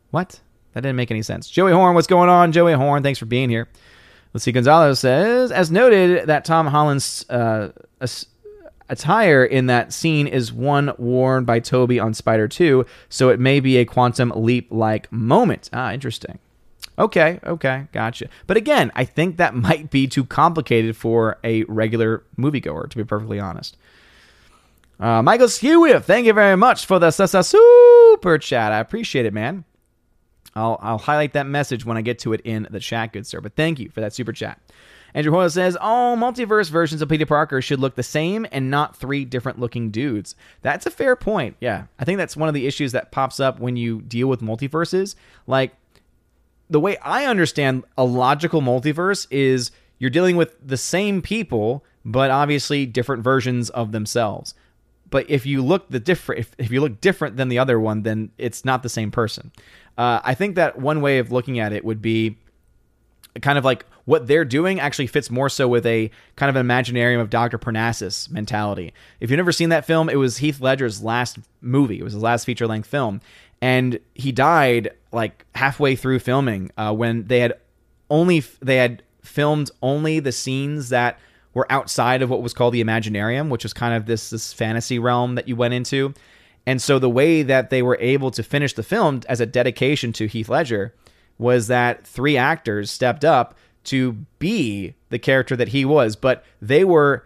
What? That didn't make any sense. Joey Horn, what's going on? Joey Horn, thanks for being here. Let's see. Gonzalo says, as noted, that Tom Holland's uh, attire in that scene is one worn by Tobey on Spider 2, so it may be a quantum leap like moment. Ah, interesting. Okay, okay, gotcha. But again, I think that might be too complicated for a regular moviegoer, to be perfectly honest. Uh, Michael Skewiff, thank you very much for the super chat. I appreciate it, man. I'll, I'll highlight that message when I get to it in the chat, good sir. But thank you for that super chat. Andrew Hoyle says all multiverse versions of Peter Parker should look the same and not three different looking dudes. That's a fair point. Yeah, I think that's one of the issues that pops up when you deal with multiverses. Like the way I understand a logical multiverse is you're dealing with the same people, but obviously different versions of themselves. But if you look the different, if, if you look different than the other one, then it's not the same person. Uh, I think that one way of looking at it would be kind of like what they're doing actually fits more so with a kind of an imaginarium of Dr. Parnassus mentality. If you've never seen that film, it was Heath Ledger's last movie. It was his last feature length film. And he died like halfway through filming uh, when they had only they had filmed only the scenes that were outside of what was called the Imaginarium, which was kind of this this fantasy realm that you went into. And so the way that they were able to finish the film as a dedication to Heath Ledger was that three actors stepped up to be the character that he was, but they were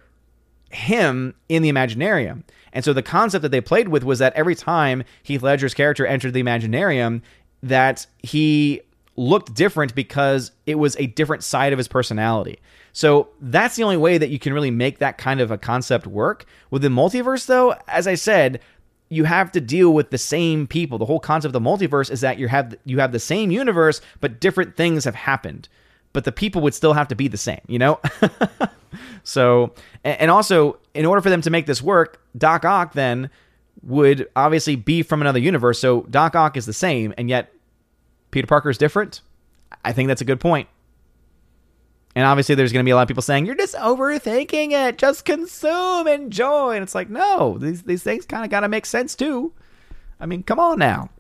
him in the Imaginarium. And so the concept that they played with was that every time Heath Ledger's character entered the Imaginarium, that he looked different because it was a different side of his personality. So that's the only way that you can really make that kind of a concept work. With the multiverse, though, as I said, you have to deal with the same people. The whole concept of the multiverse is that you have you have the same universe, but different things have happened. But the people would still have to be the same, you know? so and also in order for them to make this work, Doc Ock then would obviously be from another universe. So Doc Ock is the same, and yet Peter Parker is different. I think that's a good point. And obviously, there's going to be a lot of people saying, You're just overthinking it. Just consume, enjoy. And it's like, No, these, these things kind of got to make sense too. I mean, come on now.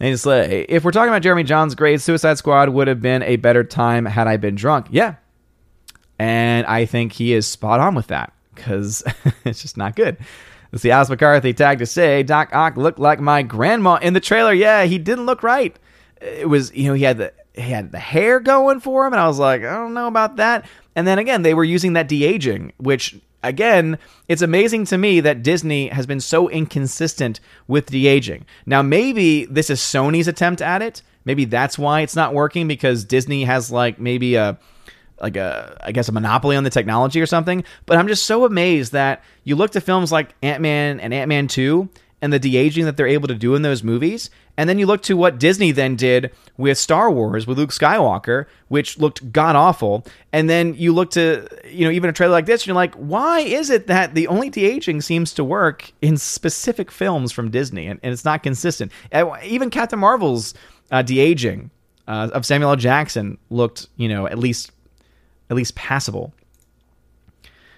And just like, if we're talking about Jeremy Jahns' grade, Suicide Squad would have been a better time had I been drunk. Yeah. And I think he is spot on with that because it's just not good. Let's see, Alice McCarthy tagged to say Doc Ock looked like my grandma in the trailer. Yeah, he didn't look right. It was, you know, he had the he had the hair going for him, and I was like, I don't know about that. And then again, they were using that de aging, which again, it's amazing to me that Disney has been so inconsistent with de aging. Now, maybe this is Sony's attempt at it. Maybe that's why it's not working because Disney has like maybe a like a I guess a monopoly on the technology or something. But I'm just so amazed that you look to films like Ant Man and Ant Man Two and the de aging that they're able to do in those movies. And then you look to what Disney then did with Star Wars with Luke Skywalker, which looked god awful. And then you look to, you know, even a trailer like this, and you're like, why is it that the only de aging seems to work in specific films from Disney and, and it's not consistent? Even Captain Marvel's uh, de aging uh, of Samuel L. Jackson looked, you know, at least at least passable.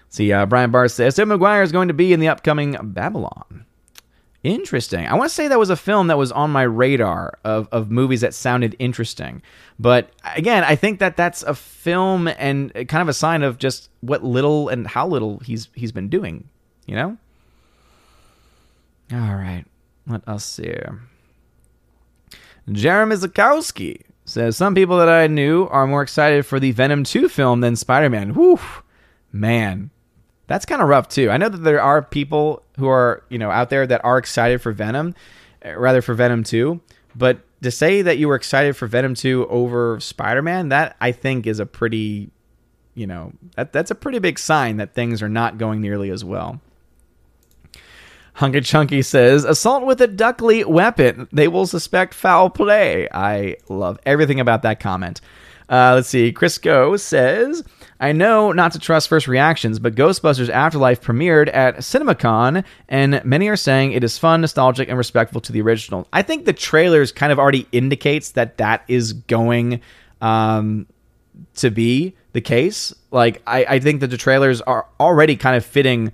See, uh, Brian Barr says Tim Maguire is going to be in the upcoming Babylon. Interesting. I want to say that was a film that was on my radar of, of movies that sounded interesting. But again, I think that that's a film and kind of a sign of just what little and how little he's he's been doing, you know? All right. Let us see. Jeremy Zakowski says some people that I knew are more excited for the Venom 2 film than Spider-Man. Whew. Man, that's kind of rough too. I know that there are people who are, you know, out there that are excited for Venom, uh, rather for Venom 2, but to say that you were excited for Venom 2 over Spider-Man, that I think is a pretty, you know, that that's a pretty big sign that things are not going nearly as well. Hunky Chunky says, assault with a duckly weapon. They will suspect foul play. I love everything about that comment. Uh, let's see. Crisco says, I know not to trust first reactions, but Ghostbusters Afterlife premiered at CinemaCon, and many are saying it is fun, nostalgic, and respectful to the original. I think the trailers kind of already indicates that that is going um, to be the case. Like, I, I think that the trailers are already kind of fitting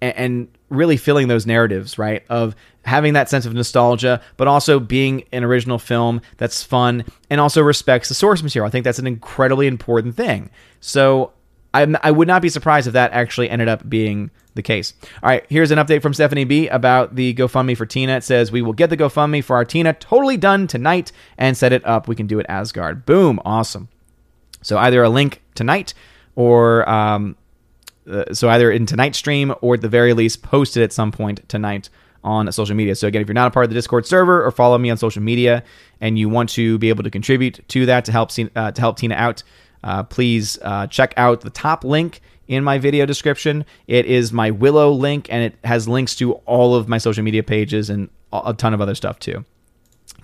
and, and really filling those narratives, right? Of having that sense of nostalgia, but also being an original film that's fun and also respects the source material. I think that's an incredibly important thing. So I'm, I would not be surprised if that actually ended up being the case. All right, here's an update from Stephanie B about the GoFundMe for Tina. It says, We will get the GoFundMe for our Tina totally done tonight and set it up. We can do it Asgard. Boom. Awesome. So either a link tonight or. Um, uh, so either in tonight's stream or at the very least posted at some point tonight on social media. So again, if you're not a part of the Discord server or follow me on social media and you want to be able to contribute to that to help uh, to help Tina out, uh, please uh, check out the top link in my video description. It is my Willow link and it has links to all of my social media pages and a ton of other stuff too.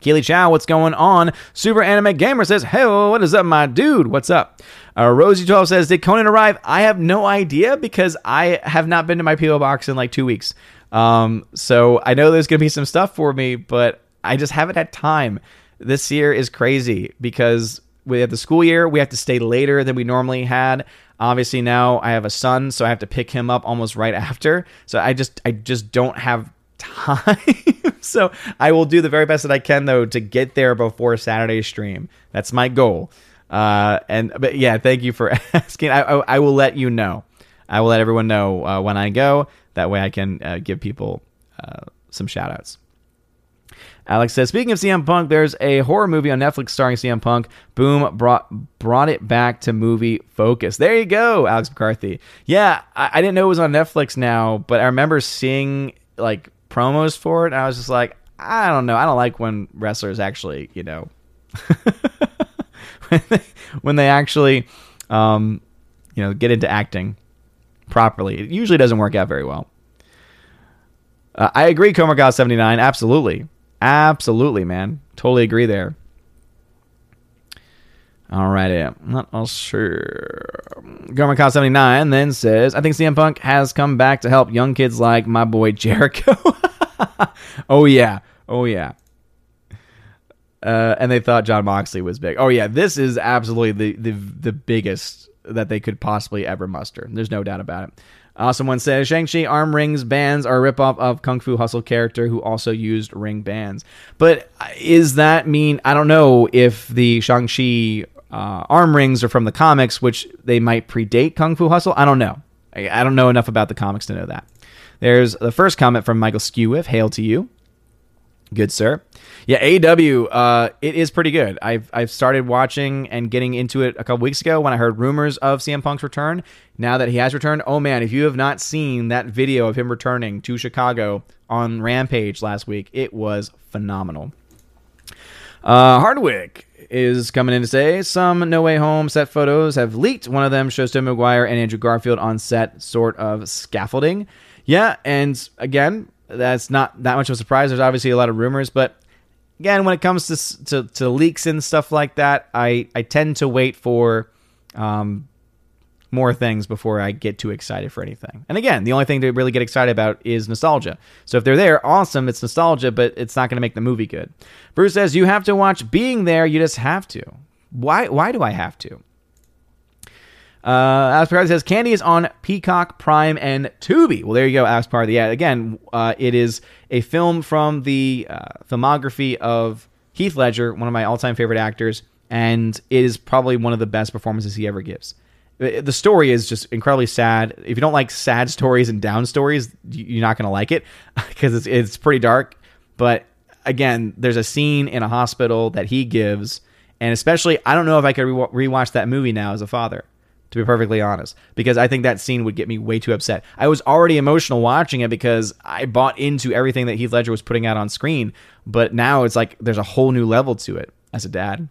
Keely Chow, what's going on? Super Anime Gamer says, Hey, what is up, my dude? What's up? Uh, Rosie12 says, Did Conan arrive? I have no idea because I have not been to my P.O. box in like two weeks. Um, so I know there's going to be some stuff for me, but I just haven't had time. This year is crazy because we have the school year. We have to stay later than we normally had. Obviously now I have a son, so I have to pick him up almost right after. So I just I just don't have time. so I will do the very best that I can though to get there before Saturday stream. That's my goal. Uh, and but yeah, thank you for asking. I, I, I will let you know. I will let everyone know uh, when I go. That way I can uh, give people uh, some shout outs. Alex says, speaking of CM Punk, there's a horror movie on Netflix starring CM Punk. Boom brought brought it back to movie focus. There you go, Alex McCarthy. Yeah, I, I didn't know it was on Netflix now, but I remember seeing like promos for it. And I was just like, I don't know. I don't like when wrestlers actually, you know, when, they, when they actually, um, you know, get into acting properly. It usually doesn't work out very well. Uh, I agree, Comer 79. Absolutely. Absolutely, man. Totally agree there. Alrighty. Not all sure. Gomer 79 then says, I think CM Punk has come back to help young kids like my boy Jericho. oh, yeah. Oh, yeah. Uh, and they thought Jon Moxley was big. Oh yeah, this is absolutely the, the the biggest that they could possibly ever muster. There's no doubt about it. Uh, someone says Shang-Chi arm rings bands are a ripoff of Kung Fu Hustle character who also used ring bands. But is that mean? I don't know if the Shang-Chi uh, arm rings are from the comics, which they might predate Kung Fu Hustle. I don't know. I, I don't know enough about the comics to know that. There's the first comment from Michael Skewiff. Hail to you. Good sir. Yeah, AEW, uh, it is pretty good. I've I've started watching and getting into it a couple weeks ago when I heard rumors of CM Punk's return. Now that he has returned, oh man, if you have not seen that video of him returning to Chicago on Rampage last week, it was phenomenal. Uh, Hardwick is coming in to say some No Way Home set photos have leaked. One of them shows Tom Maguire and Andrew Garfield on set, sort of scaffolding. Yeah, and again, that's not that much of a surprise. There's obviously a lot of rumors, but again, when it comes to to, to leaks and stuff like that, I I tend to wait for um, more things before I get too excited for anything. And again, the only thing to really get excited about is nostalgia. So if they're there, awesome, it's nostalgia, but it's not going to make the movie good. Bruce says you have to watch Being There. You just have to. Why? Why do I have to? Uh, Party says Candy is on Peacock, Prime, and Tubi. Well, there you go, Party. Yeah, again, uh, it is a film from the uh, filmography of Heath Ledger, one of my all-time favorite actors, and it is probably one of the best performances he ever gives. The story is just incredibly sad. If you don't like sad stories and down stories, you're not going to like it because it's it's pretty dark. But again, there's a scene in a hospital that he gives, and especially I don't know if I could re- rewatch that movie now as a father to be perfectly honest, because I think that scene would get me way too upset. I was already emotional watching it because I bought into everything that Heath Ledger was putting out on screen, but now it's like there's a whole new level to it as a dad.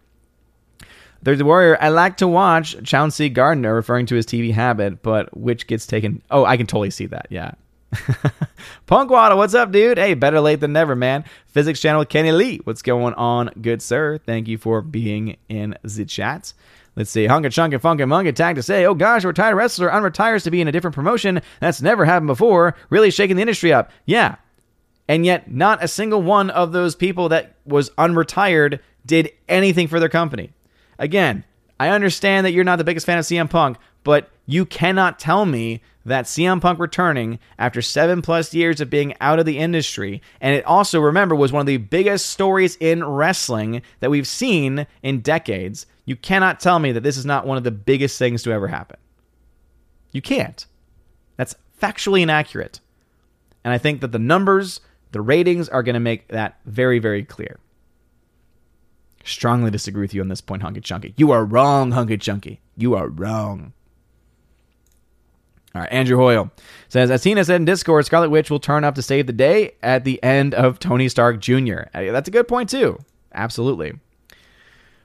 There's the warrior. I like to watch Chauncey Gardiner referring to his TV habit, but which gets taken. Oh, I can totally see that. Yeah, Punkwaddle, what's up, dude? Hey, better late than never, man. Physics channel Kenny Lee, what's going on, good sir? Thank you for being in the chat. Let's see. Hunka Chunka Funka Munga tag to say, oh gosh, a retired wrestler unretires to be in a different promotion. That's never happened before. Really shaking the industry up. Yeah. And yet, not a single one of those people that was unretired did anything for their company. Again, I understand that you're not the biggest fan of CM Punk, but you cannot tell me that CM Punk returning after seven plus years of being out of the industry, and it also, remember, was one of the biggest stories in wrestling that we've seen in decades. You cannot tell me that this is not one of the biggest things to ever happen. You can't. That's factually inaccurate. And I think that the numbers, the ratings are going to make that very, very clear. Strongly disagree with you on this point, Hunky Chunky. You are wrong, Hunky Chunky. You are wrong. All right, Andrew Hoyle says, as Tina said in Discord, Scarlet Witch will turn up to save the day at the end of Tony Stark Jr. That's a good point, too. Absolutely.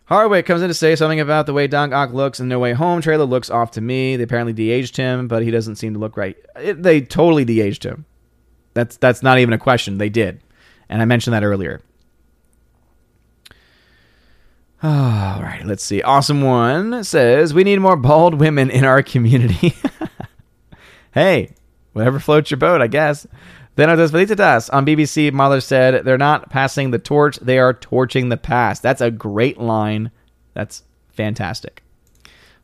Hardwick comes in to say something about the way Doc Ock looks in No Way Home trailer looks off to me. They apparently de-aged him, but he doesn't seem to look right. It, they totally de-aged him. That's that's not even a question. They did, and I mentioned that earlier. All right, let's see. Awesome one says we need more bald women in our community. hey, whatever floats your boat, I guess. Then it Felicitas on BBC. Mother said they're not passing the torch; they are torching the past. That's a great line. That's fantastic.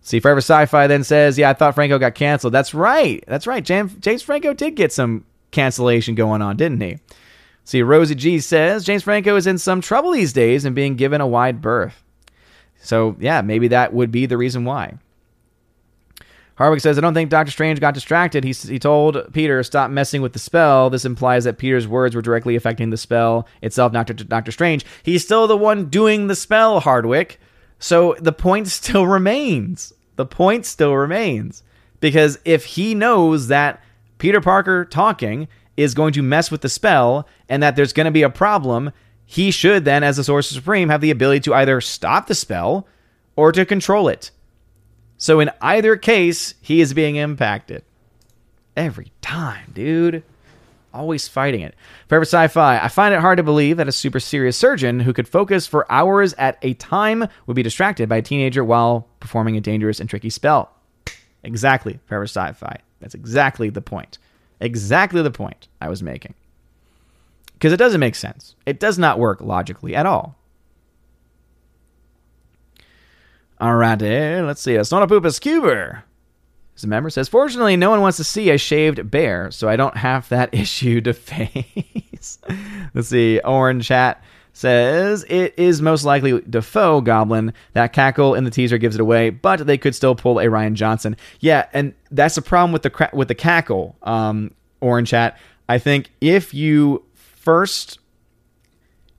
See, Forever Sci-Fi then says, "Yeah, I thought Franco got canceled. That's right. That's right. James, James Franco did get some cancellation going on, didn't he?" See, Rosie G says James Franco is in some trouble these days and being given a wide berth. So, yeah, maybe that would be the reason why. Harwick says, I don't think Doctor Strange got distracted. He, he told Peter, stop messing with the spell. This implies that Peter's words were directly affecting the spell itself, not Doctor, Doctor Strange. He's still the one doing the spell, Hardwick. So the point still remains. The point still remains. Because if he knows that Peter Parker talking is going to mess with the spell and that there's going to be a problem, he should then, as the Sorcerer Supreme, have the ability to either stop the spell or to control it. So in either case, he is being impacted. Every time, dude. Always fighting it. Forever Sci Fi. I find it hard to believe that a super serious surgeon who could focus for hours at a time would be distracted by a teenager while performing a dangerous and tricky spell. Exactly, Forever Sci Fi. That's exactly the point. Exactly the point I was making. Because it doesn't make sense. It does not work logically at all. Alrighty, let's see. It's not A Sonopupa Scuba. As a member says, Fortunately, no one wants to see a shaved bear, so I don't have that issue to face. let's see. Orange Chat says it is most likely Dafoe Goblin. That cackle in the teaser gives it away, but they could still pull a Rian Johnson. Yeah, and that's the problem with the cra- with the cackle. Um, Orange Chat. I think if you first,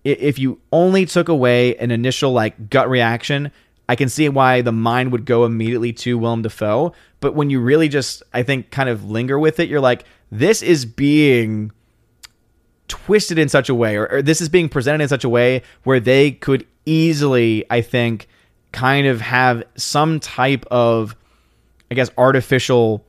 if you only took away an initial like gut reaction, I can see why the mind would go immediately to Willem Dafoe. But when you really just, I think, kind of linger with it, you're like, this is being twisted in such a way, or, or, this is being presented in such a way where they could easily, I think, kind of have some type of, I guess, artificial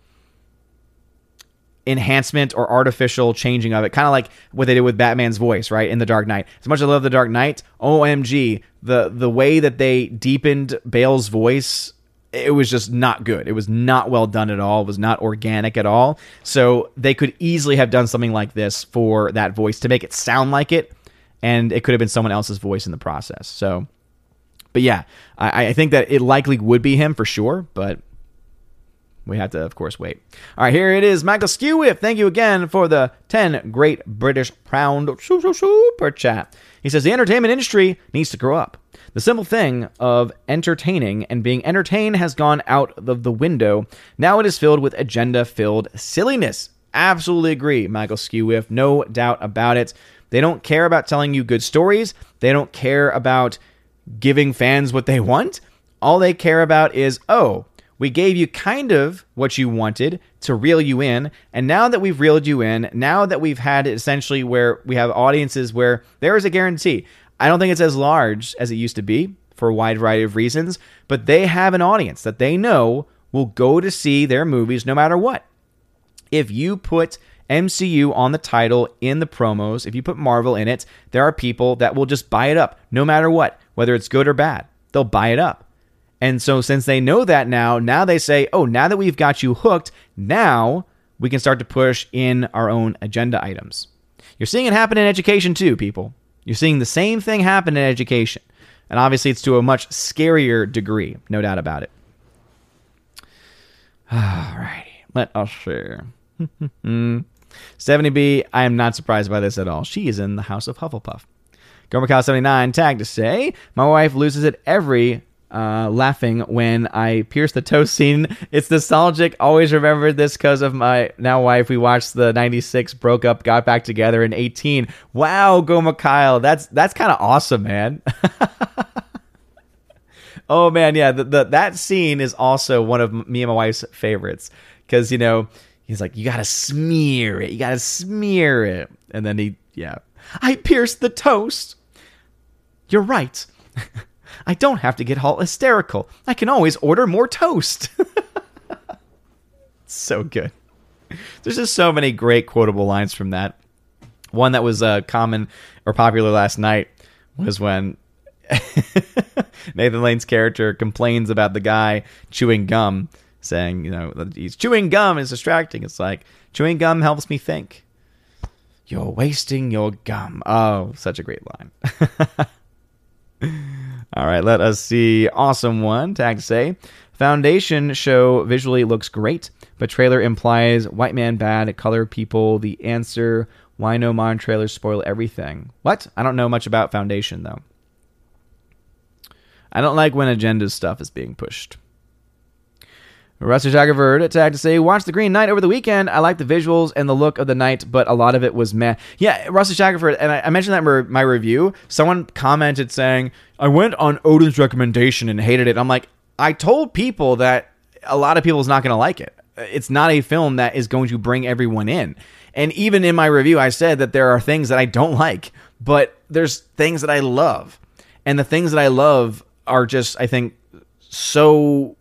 enhancement or artificial changing of it, kind of like what they did with Batman's voice, right? In The Dark Knight. As much as I love The Dark Knight, OMG, the the way that they deepened Bale's voice, it was just not good. It was not well done at all. It was not organic at all. So they could easily have done something like this for that voice to make it sound like it, and it could have been someone else's voice in the process. So, but yeah, I, I think that it likely would be him for sure, but we have to, of course, wait. All right, here it is. Michael Skewiff, thank you again for the 10 Great British Pound Super Chat. He says, The entertainment industry needs to grow up. The simple thing of entertaining and being entertained has gone out of the window. Now it is filled with agenda filled silliness. Absolutely agree, Michael Skewiff. No doubt about it. They don't care about telling you good stories, they don't care about giving fans what they want. All they care about is, oh, we gave you kind of what you wanted to reel you in. And now that we've reeled you in, now that we've had essentially where we have audiences where there is a guarantee. I don't think it's as large as it used to be for a wide variety of reasons, but they have an audience that they know will go to see their movies no matter what. If you put MCU on the title in the promos, if you put Marvel in it, there are people that will just buy it up no matter what, whether it's good or bad. They'll buy it up. And so, since they know that now, now they say, oh, now that we've got you hooked, now we can start to push in our own agenda items. You're seeing it happen in education too, people. You're seeing the same thing happen in education. And obviously, it's to a much scarier degree, no doubt about it. Alrighty, let us share. 70B, I am not surprised by this at all. She is in the House of Hufflepuff. Gomercow79 tag to say, My wife loses it every uh, laughing when I pierce the toast scene. It's nostalgic. Always remembered this because of my now wife. We watched the '96, broke up, got back together in 18. Wow, Goma Kyle, that's that's kind of awesome, man. oh man, yeah, the, the, that scene is also one of me and my wife's favorites because you know he's like, you gotta smear it, you gotta smear it, and then he, yeah, I pierced the toast. You're right. I don't have to get all hysterical. I can always order more toast. so good. There's just so many great quotable lines from that. One that was uh, common or popular last night was when Nathan Lane's character complains about the guy chewing gum, saying, you know, he's chewing gum is distracting. It's like, chewing gum helps me think. You're wasting your gum. Oh, such a great line. All right, let us see. Awesome one. Tag say Foundation show visually looks great, but trailer implies white man bad, color people the answer. Why no modern trailers spoil everything? What? I don't know much about Foundation though. I don't like when agenda stuff is being pushed. Rusty Shaggerford attacked to say, watch The Green Knight over the weekend. I like the visuals and the look of the night, but a lot of it was meh. Yeah, Rusty Shaggerford, and I, I mentioned that in my review. Someone commented saying, I went on Odin's recommendation and hated it. I'm like, I told people that a lot of people is not going to like it. It's not a film that is going to bring everyone in. And even in my review, I said that there are things that I don't like, but there's things that I love. And the things that I love are just, I think, so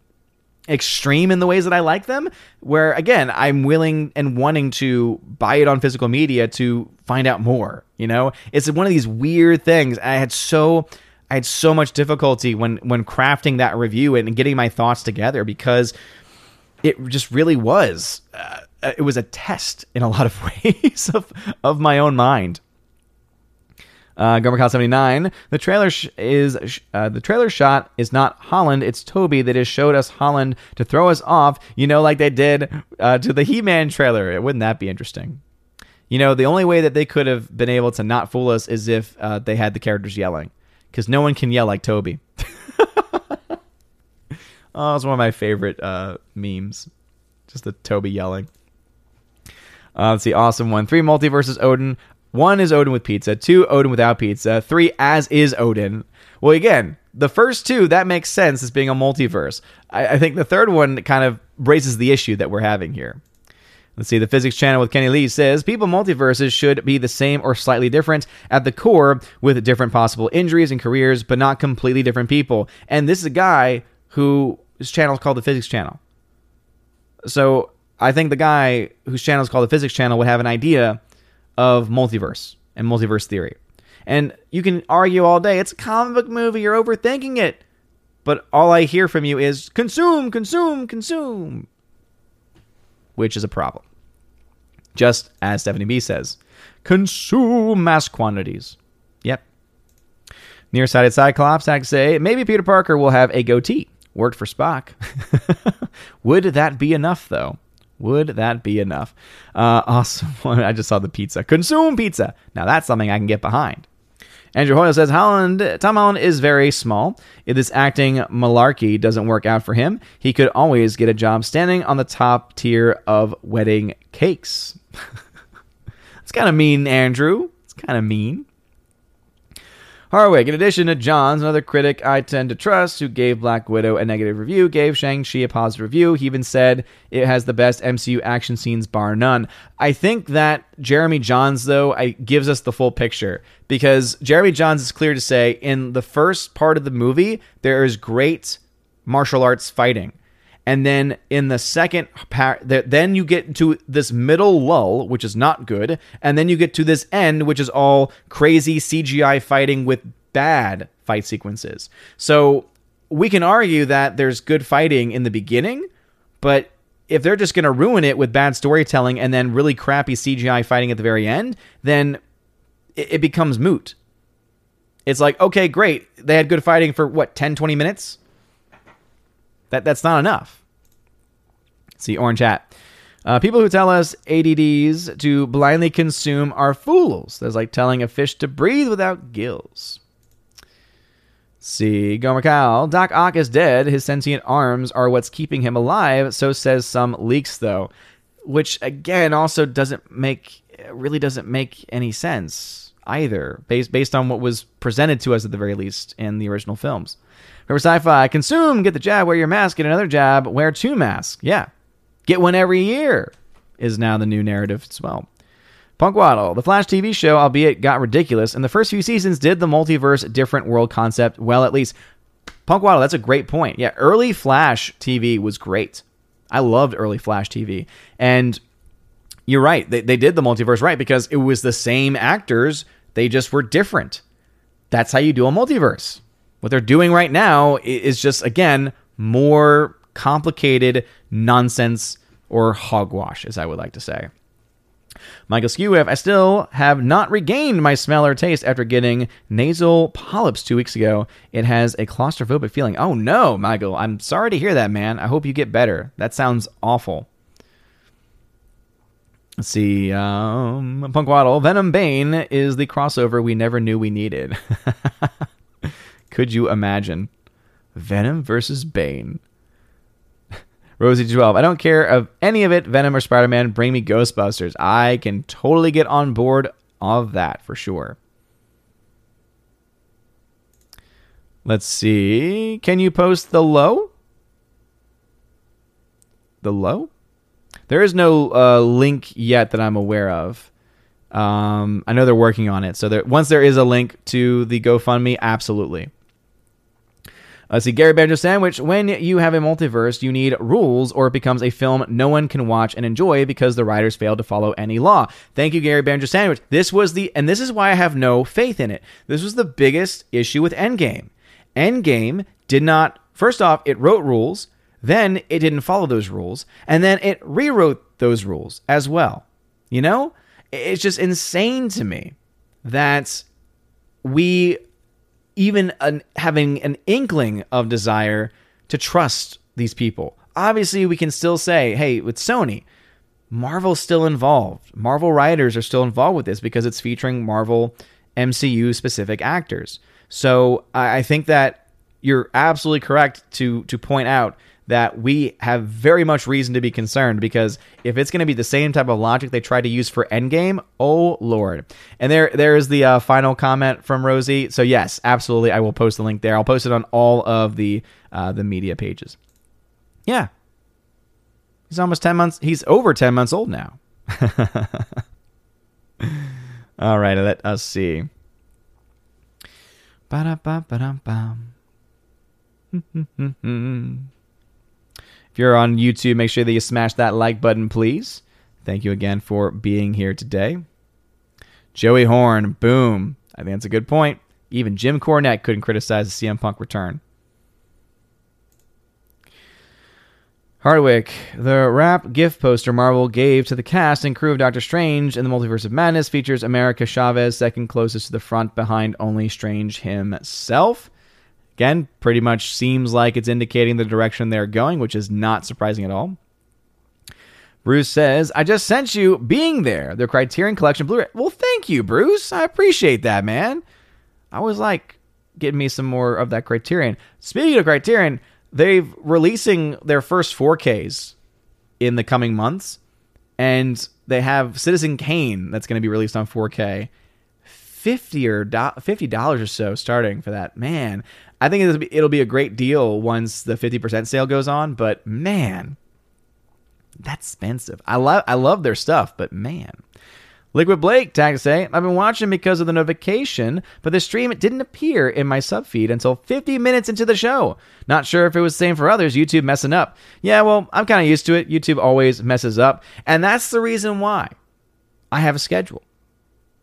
extreme in the ways that I like them, where again, I'm willing and wanting to buy it on physical media to find out more. You know, it's one of these weird things. I had so I had so much difficulty when when crafting that review and getting my thoughts together because it just really was. Uh, it was a test in a lot of ways of of my own mind. Uh, Gomer 79. The trailer sh- is uh, the trailer shot is not Holland. It's Tobey that has showed us Holland to throw us off. You know, like they did uh, to the He-Man trailer. Wouldn't that be interesting? You know, the only way that they could have been able to not fool us is if uh, they had the characters yelling, because no one can yell like Tobey. oh, it's one of my favorite uh, memes. Just the Tobey yelling. Uh, let's see, awesome one. Three multiverses Odin. One is Odin with pizza. Two, Odin without pizza. Three, as is Odin. Well, again, the first two, that makes sense as being a multiverse. I, I think the third one kind of raises the issue that we're having here. Let's see. The physics channel with Kenny Lee says people multiverses should be the same or slightly different at the core with different possible injuries and careers, but not completely different people. And this is a guy who his channel is called the physics channel. So I think the guy whose channel is called the physics channel would have an idea of multiverse and multiverse theory. And you can argue all day, it's a comic book movie, you're overthinking it. But all I hear from you is consume, consume, consume, which is a problem. Just as Stephanie B says, consume mass quantities. Yep. Nearsighted Cyclops, I say, maybe Peter Parker will have a goatee. Worked for Spock. Would that be enough, though? Would that be enough? Uh, awesome. I just saw the pizza. Consume pizza. Now that's something I can get behind. Andrew Hoyle says Holland, Tom Holland is very small. If this acting malarkey doesn't work out for him, he could always get a job standing on the top tier of wedding cakes. it's kind of mean, Andrew. It's kind of mean. Harwick, in addition to Jahns, another critic I tend to trust, who gave Black Widow a negative review, gave Shang-Chi a positive review. He even said it has the best MCU action scenes, bar none. I think that Jeremy Jahns, though, I, gives us the full picture because Jeremy Jahns is clear to say in the first part of the movie, there is great martial arts fighting. And then in the second par- then you get to this middle lull, which is not good, and then you get to this end, which is all crazy CGI fighting with bad fight sequences. So we can argue that there's good fighting in the beginning, but if they're just going to ruin it with bad storytelling and then really crappy CGI fighting at the very end, then it, it becomes moot. It's like, okay, great. They had good fighting for what, 10, 20 minutes? That that's not enough. See, orange hat. Uh, people who tell us ADDs to blindly consume are fools. That's like telling a fish to breathe without gills. See, Gomer Kyle. Doc Ock is dead. His sentient arms are what's keeping him alive, so says some leaks, though. Which, again, also doesn't make, really doesn't make any sense either, based, based on what was presented to us at the very least in the original films. Remember sci-fi, consume, get the jab, wear your mask, get another jab, wear two masks. Yeah. Get one every year is now the new narrative as well. Punkwaddle, the Flash TV show, albeit got ridiculous, and the first few seasons did the multiverse different world concept well, at least. Punkwaddle, that's a great point. Yeah, early Flash TV was great. I loved early Flash TV. And you're right, they, they did the multiverse right because it was the same actors, they just were different. That's how you do a multiverse. What they're doing right now is just, again, more complicated nonsense or hogwash, as I would like to say. Michael Skewiff, I still have not regained my smell or taste after getting nasal polyps two weeks ago. It has a claustrophobic feeling. Oh no, Michael, I'm sorry to hear that, man. I hope you get better. That sounds awful. Let's see. Um, Punk Waddle. Venom Bane is the crossover we never knew we needed. Could you imagine? Venom versus Bane. Rosie12, I don't care of any of it, Venom or Spider Man. Bring me Ghostbusters. I can totally get on board of that for sure. Let's see. Can you post the low? The low? There is no uh, link yet that I'm aware of. Um, I know they're working on it. So there, once there is a link to the GoFundMe, absolutely. Let's see, Gary Banjo Sandwich. When you have a multiverse, you need rules, or it becomes a film no one can watch and enjoy because the writers failed to follow any law. Thank you, Gary Banjo Sandwich. This was the, and this is why I have no faith in it. This was the biggest issue with Endgame. Endgame did not, first off, it wrote rules, then it didn't follow those rules, and then it rewrote those rules as well. You know? It's just insane to me that we even an, having an inkling of desire to trust these people. Obviously, we can still say, hey, with Sony, Marvel's still involved. Marvel writers are still involved with this because it's featuring Marvel MCU specific actors. So I think that you're absolutely correct to to point out that we have very much reason to be concerned because if it's going to be the same type of logic they tried to use for Endgame, oh lord! And there, there is the uh, final comment from Rosie. So yes, absolutely, I will post the link there. I'll post it on all of the uh, the media pages. Yeah, he's almost ten months. He's over ten months old now. all right, let us see. Ba-da-ba-ba-dum-bum. If you're on YouTube, make sure that you smash that like button, please. Thank you again for being here today. Joey Horn, boom. I think that's a good point. Even Jim Cornette couldn't criticize the CM Punk return. Hardwick, the wrap gift poster Marvel gave to the cast and crew of Doctor Strange in the Multiverse of Madness features America Chavez second closest to the front behind only Strange himself. Again, pretty much seems like it's indicating the direction they're going, which is not surprising at all. Bruce says, I just sent you being there, the Criterion Collection Blu ray. Well, thank you, Bruce. I appreciate that, man. I was like, getting me some more of that Criterion. Speaking of Criterion, they've releasing their first 4Ks in the coming months, and they have Citizen Kane that's going to be released on 4K. 50 or $50 or so starting for that. Man, I think it'll be, it'll be a great deal once the 50% sale goes on, but man, that's expensive. I love I love their stuff, but man. Liquid Blake to say, I've been watching because of the notification, but the stream didn't appear in my sub feed until 50 minutes into the show. Not sure if it was the same for others. YouTube messing up. Yeah, well, I'm kind of used to it. YouTube always messes up. And that's the reason why I have a schedule.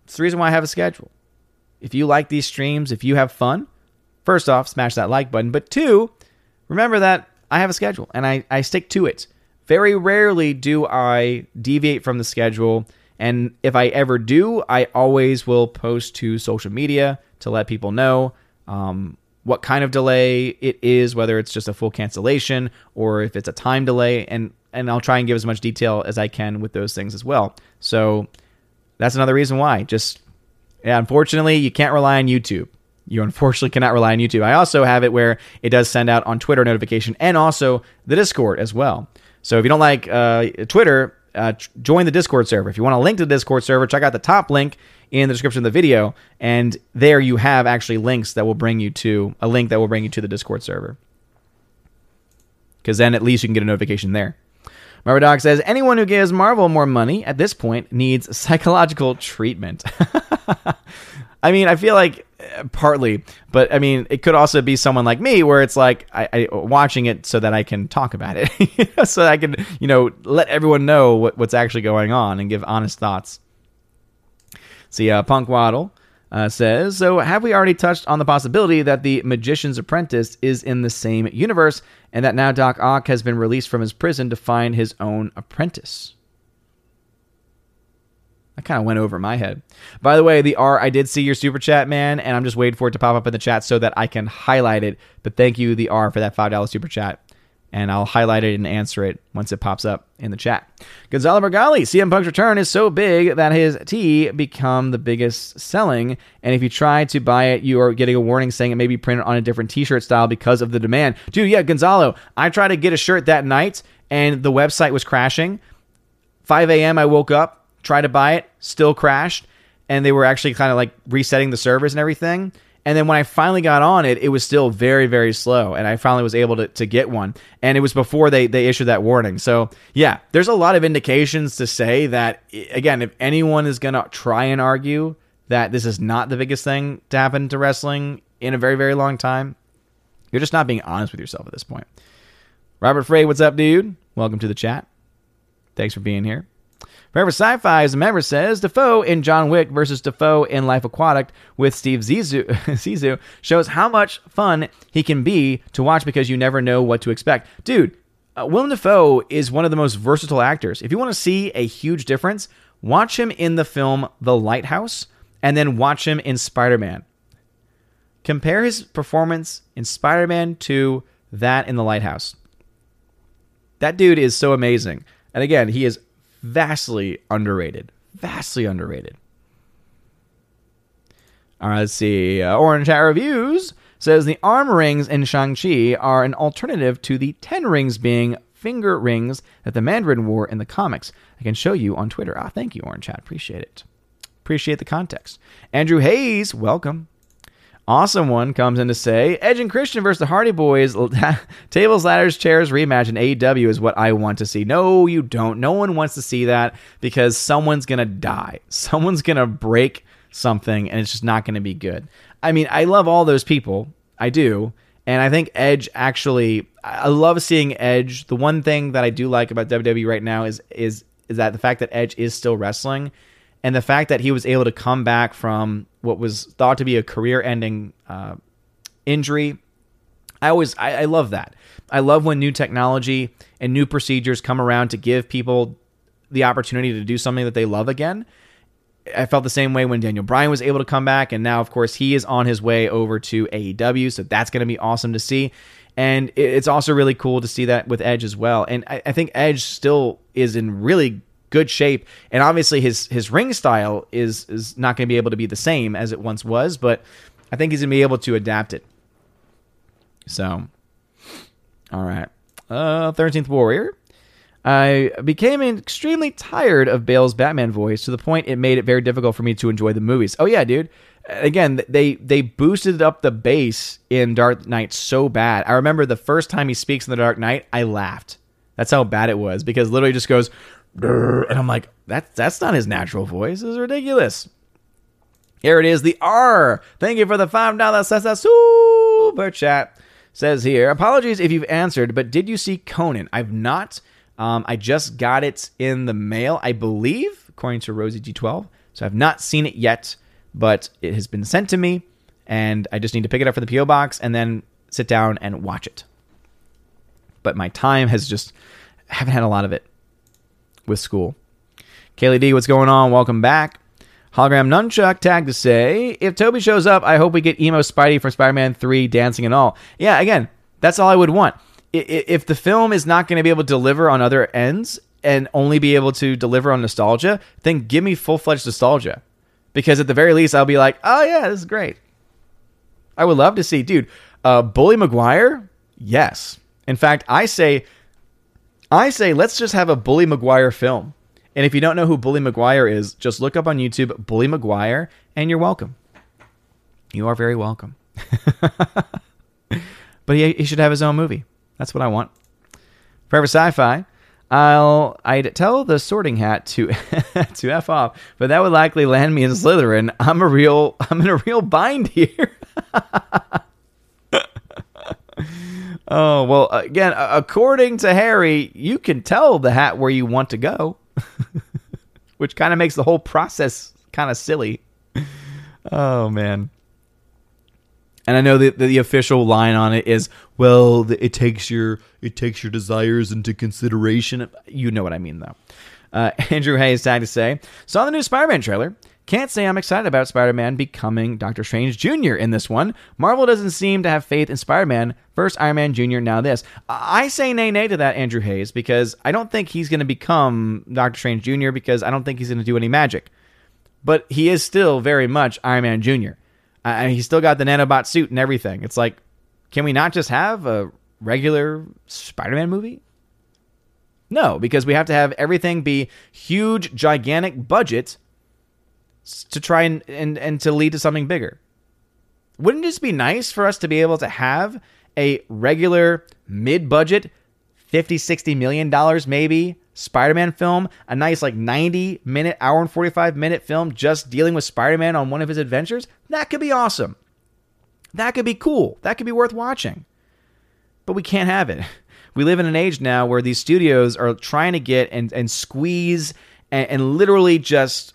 It's the reason why I have a schedule. If you like these streams, if you have fun, first off, smash that like button. But two, remember that I have a schedule and I, I stick to it. Very rarely do I deviate from the schedule and if I ever do, I always will post to social media to let people know um, what kind of delay it is, whether it's just a full cancellation or if it's a time delay, and and I'll try and give as much detail as I can with those things as well. So that's another reason why. Just yeah, unfortunately, you can't rely on YouTube. You unfortunately cannot rely on YouTube. I also have it where it does send out on Twitter notification and also the Discord as well. So if you don't like uh, Twitter, uh, join the Discord server. If you want a link to the Discord server, check out the top link in the description of the video, and there you have actually links that will bring you to a link that will bring you to the Discord server. Because then at least you can get a notification there. Marvel Doc says anyone who gives Marvel more money at this point needs psychological treatment. I mean, I feel like uh, partly, but I mean, it could also be someone like me where it's like I, I watching it so that I can talk about it, so I can you know let everyone know what, what's actually going on and give honest thoughts. See, uh, Punk Waddle uh, says, so have we already touched on the possibility that the Magician's Apprentice is in the same universe, and that now Doc Ock has been released from his prison to find his own apprentice? I kind of went over my head. By the way, the R, I did see your super chat, man, and I'm just waiting for it to pop up in the chat so that I can highlight it. But thank you, the R, for that $5 super chat. And I'll highlight it and answer it once it pops up in the chat. Gonzalo Bergali, CM Punk's return is so big that his tee become the biggest selling. And if you try to buy it, you are getting a warning saying it may be printed on a different t-shirt style because of the demand. Dude, yeah, Gonzalo, I tried to get a shirt that night and the website was crashing. 5 a.m. I woke up, tried to buy it, still crashed, and they were actually kind of like resetting the servers and everything. And then when I finally got on it, it was still very, very slow. And I finally was able to, to get one. And it was before they, they issued that warning. So, yeah, there's a lot of indications to say that, again, if anyone is going to try and argue that this is not the biggest thing to happen to wrestling in a very, very long time, you're just not being honest with yourself at this point. Robert Frey, what's up, dude? Welcome to the chat. Thanks for being here. Forever Sci-Fi, as member says, Dafoe in John Wick versus Dafoe in Life Aquatic with Steve Zissou shows how much fun he can be to watch because you never know what to expect. Dude, uh, Willem Dafoe is one of the most versatile actors. If you want to see a huge difference, watch him in the film The Lighthouse and then watch him in Spider-Man. Compare his performance in Spider-Man to that in The Lighthouse. That dude is so amazing. And again, he is vastly underrated. Vastly underrated. All right, let's see. Uh, Orange Hat Reviews says the arm rings in Shang-Chi are an alternative to the ten rings being finger rings that the Mandarin wore in the comics. I can show you on Twitter. Ah, thank you, Orange Hat. Appreciate it. Appreciate the context. Andrew Hayes, welcome. Awesome one comes in to say Edge and Christian versus the Hardy Boys tables, ladders, chairs rematch AEW is what I want to see. No, you don't. No one wants to see that because someone's gonna die. Someone's gonna break something, and it's just not gonna be good. I mean, I love all those people. I do. And I think Edge actually, I love seeing Edge. The one thing that I do like about WWE right now is is is that the fact that Edge is still wrestling and the fact that he was able to come back from what was thought to be a career-ending uh, injury. I always I, I love that. I love when new technology and new procedures come around to give people the opportunity to do something that they love again. I felt the same way when Daniel Bryan was able to come back, and now, of course, he is on his way over to AEW, so that's going to be awesome to see. And it's also really cool to see that with Edge as well. And I, I think Edge still is in really good shape. And obviously his his ring style is is not going to be able to be the same as it once was, but I think he's going to be able to adapt it. So, all right. Uh, 13th Warrior. I became extremely tired of Bale's Batman voice to the point it made it very difficult for me to enjoy the movies. Oh yeah, dude. Again, they they boosted up the bass in Dark Knight so bad. I remember the first time he speaks in the Dark Knight, I laughed. That's how bad it was because literally just goes and I'm like, that's that's not his natural voice. This is ridiculous. Here it is, the R. Thank you for the five dollar super chat. Says here, apologies if you've answered, but did you see Conan? I've not. Um, I just got it in the mail, I believe, according to Rosie G12. So I've not seen it yet, but it has been sent to me, and I just need to pick it up from the PO box and then sit down and watch it. But my time has just haven't had a lot of it with school. Kaylee D, what's going on? Welcome back. Hologram Nunchuck tag to say, if Tobey shows up, I hope we get emo Spidey from Spider Man 3 dancing and all. Yeah, again, that's all I would want. If the film is not going to be able to deliver on other ends and only be able to deliver on nostalgia, then give me full fledged nostalgia. Because at the very least, I'll be like, oh yeah, this is great. I would love to see, dude, uh, Bully Maguire? Yes. In fact, I say, I say, let's just have a Bully Maguire film. And if you don't know who Bully Maguire is, just look up on YouTube Bully Maguire, and you're welcome. You are very welcome. but he, he should have his own movie. That's what I want. Forever Sci-Fi. I'll I'd tell the Sorting Hat to to f off, but that would likely land me in Slytherin. I'm a real I'm in a real bind here. Oh well, again, according to Harry, you can tell the hat where you want to go. which kind of makes the whole process kind of silly. Oh man. And I know that the, official line on it is, "Well, it takes your it takes your desires into consideration." You know what I mean, though. Uh, Andrew Hayes had to say, saw the new Spider-Man trailer. Can't say I'm excited about Spider Man becoming Doctor Strange Jr. in this one. Marvel doesn't seem to have faith in Spider Man. First Iron Man Jr., now this. I say nay nay to that, Andrew Hayes, because I don't think he's going to become Doctor Strange Jr., because I don't think he's going to do any magic. But he is still very much Iron Man Jr. Uh, he's still got the nanobot suit and everything. It's like, can we not just have a regular Spider Man movie? No, because we have to have everything be huge, gigantic budget to try and, and, and to lead to something bigger. Wouldn't it just be nice for us to be able to have a regular mid budget 50 60 million dollars maybe Spider-Man film, a nice like 90 minute hour and 45 minute film just dealing with Spider-Man on one of his adventures? That could be awesome. That could be cool. That could be worth watching. But we can't have it. We live in an age now where these studios are trying to get and, and squeeze and, and literally just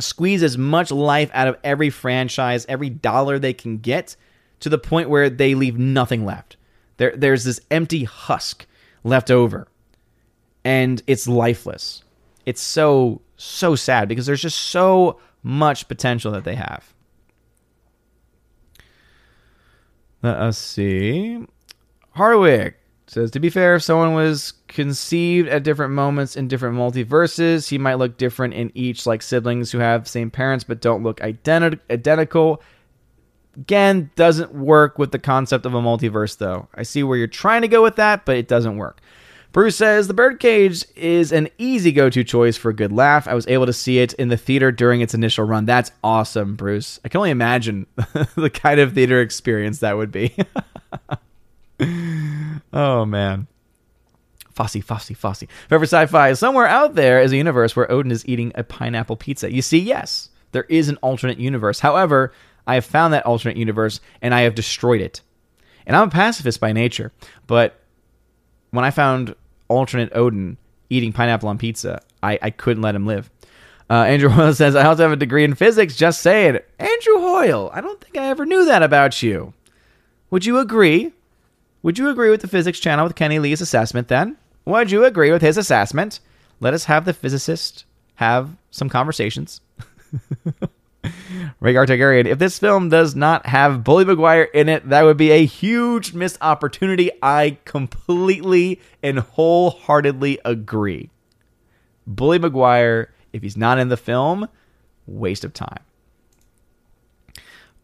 squeeze as much life out of every franchise, every dollar they can get, to the point where they leave nothing left. There, there's this empty husk left over, and it's lifeless. It's so, so sad because there's just so much potential that they have. Let us see. Hardwick says to be fair if someone was conceived at different moments in different multiverses he might look different in each like siblings who have same parents but don't look identi- identical. Again doesn't work with the concept of a multiverse though. I see where you're trying to go with that but it doesn't work. Bruce says the birdcage is an easy go-to choice for a good laugh. I was able to see it in the theater during its initial run. That's awesome bruce. I can only imagine the kind of theater experience that would be oh man. Fossy, Fossy, Fossy. Forever Sci-Fi. Somewhere out there is a universe where Odin is eating a pineapple pizza. You see, yes, there is an alternate universe. However, I have found that alternate universe and I have destroyed it. And I'm a pacifist by nature, but when I found alternate Odin eating pineapple on pizza, I, I couldn't let him live. Uh, Andrew Hoyle says, I also have a degree in physics. Just say it. Andrew Hoyle, I don't think I ever knew that about you. Would you agree would you agree with the physics channel with Kenny Lee's assessment then? Would you agree with his assessment? Let us have the physicist have some conversations. Rhaegar Targaryen, if this film does not have Bully Maguire in it, that would be a huge missed opportunity. I completely and wholeheartedly agree. Bully Maguire, if he's not in the film, waste of time.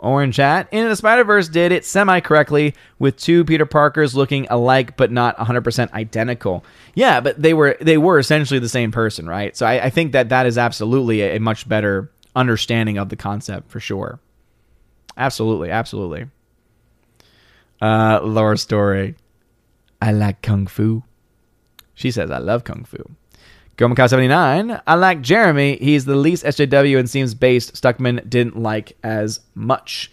Orange Hat. In the Spider Verse did it semi correctly with two Peter Parkers looking alike but not 100% identical. Yeah, but they were they were essentially the same person, right? So I, I think that that is absolutely a, a much better understanding of the concept for sure. Absolutely, absolutely. Uh, Laura Story. I like kung fu. She says I love kung fu. Gomaka79, I like Jeremy. He's the least SJW and seems based. Stuckmann didn't like as much.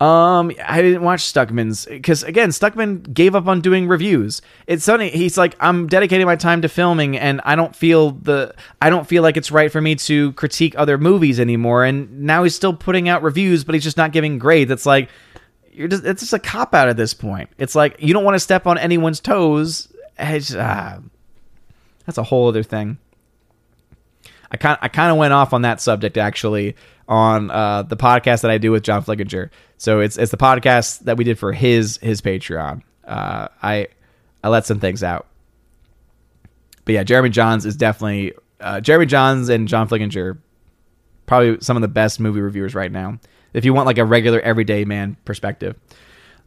Um, I didn't watch Stuckmann's because again, Stuckmann gave up on doing reviews. It's funny. He's like, I'm dedicating my time to filming, and I don't feel the, I don't feel like it's right for me to critique other movies anymore. And now he's still putting out reviews, but he's just not giving grades. It's like, you're just, it's just a cop out at this point. It's like you don't want to step on anyone's toes. Uh, that's a whole other thing. I kind I kind of went off on that subject actually on uh, the podcast that I do with John Flickinger. So it's it's the podcast that we did for his his Patreon. Uh, I I let some things out, but yeah, Jeremy Jahns is definitely uh, Jeremy Jahns and John Flickinger, probably some of the best movie reviewers right now. If you want like a regular everyday man perspective.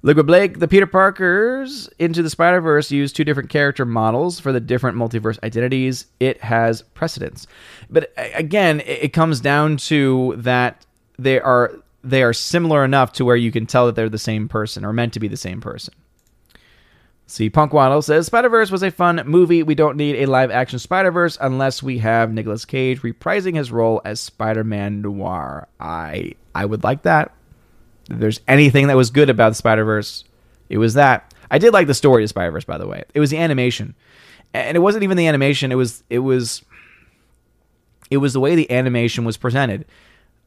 Liquid Blake, the Peter Parkers into the Spider Verse use two different character models for the different multiverse identities. It has precedence, but again, it comes down to that they are they are similar enough to where you can tell that they're the same person or meant to be the same person. See, Punk Waddle says Spider Verse was a fun movie. We don't need a live action Spider Verse unless we have Nicolas Cage reprising his role as Spider Man Noir. I I would like that. There's anything that was good about the Spider Verse, it was that. I did like the story of Spider Verse, by the way. It was the animation, and it wasn't even the animation. It was it was it was the way the animation was presented,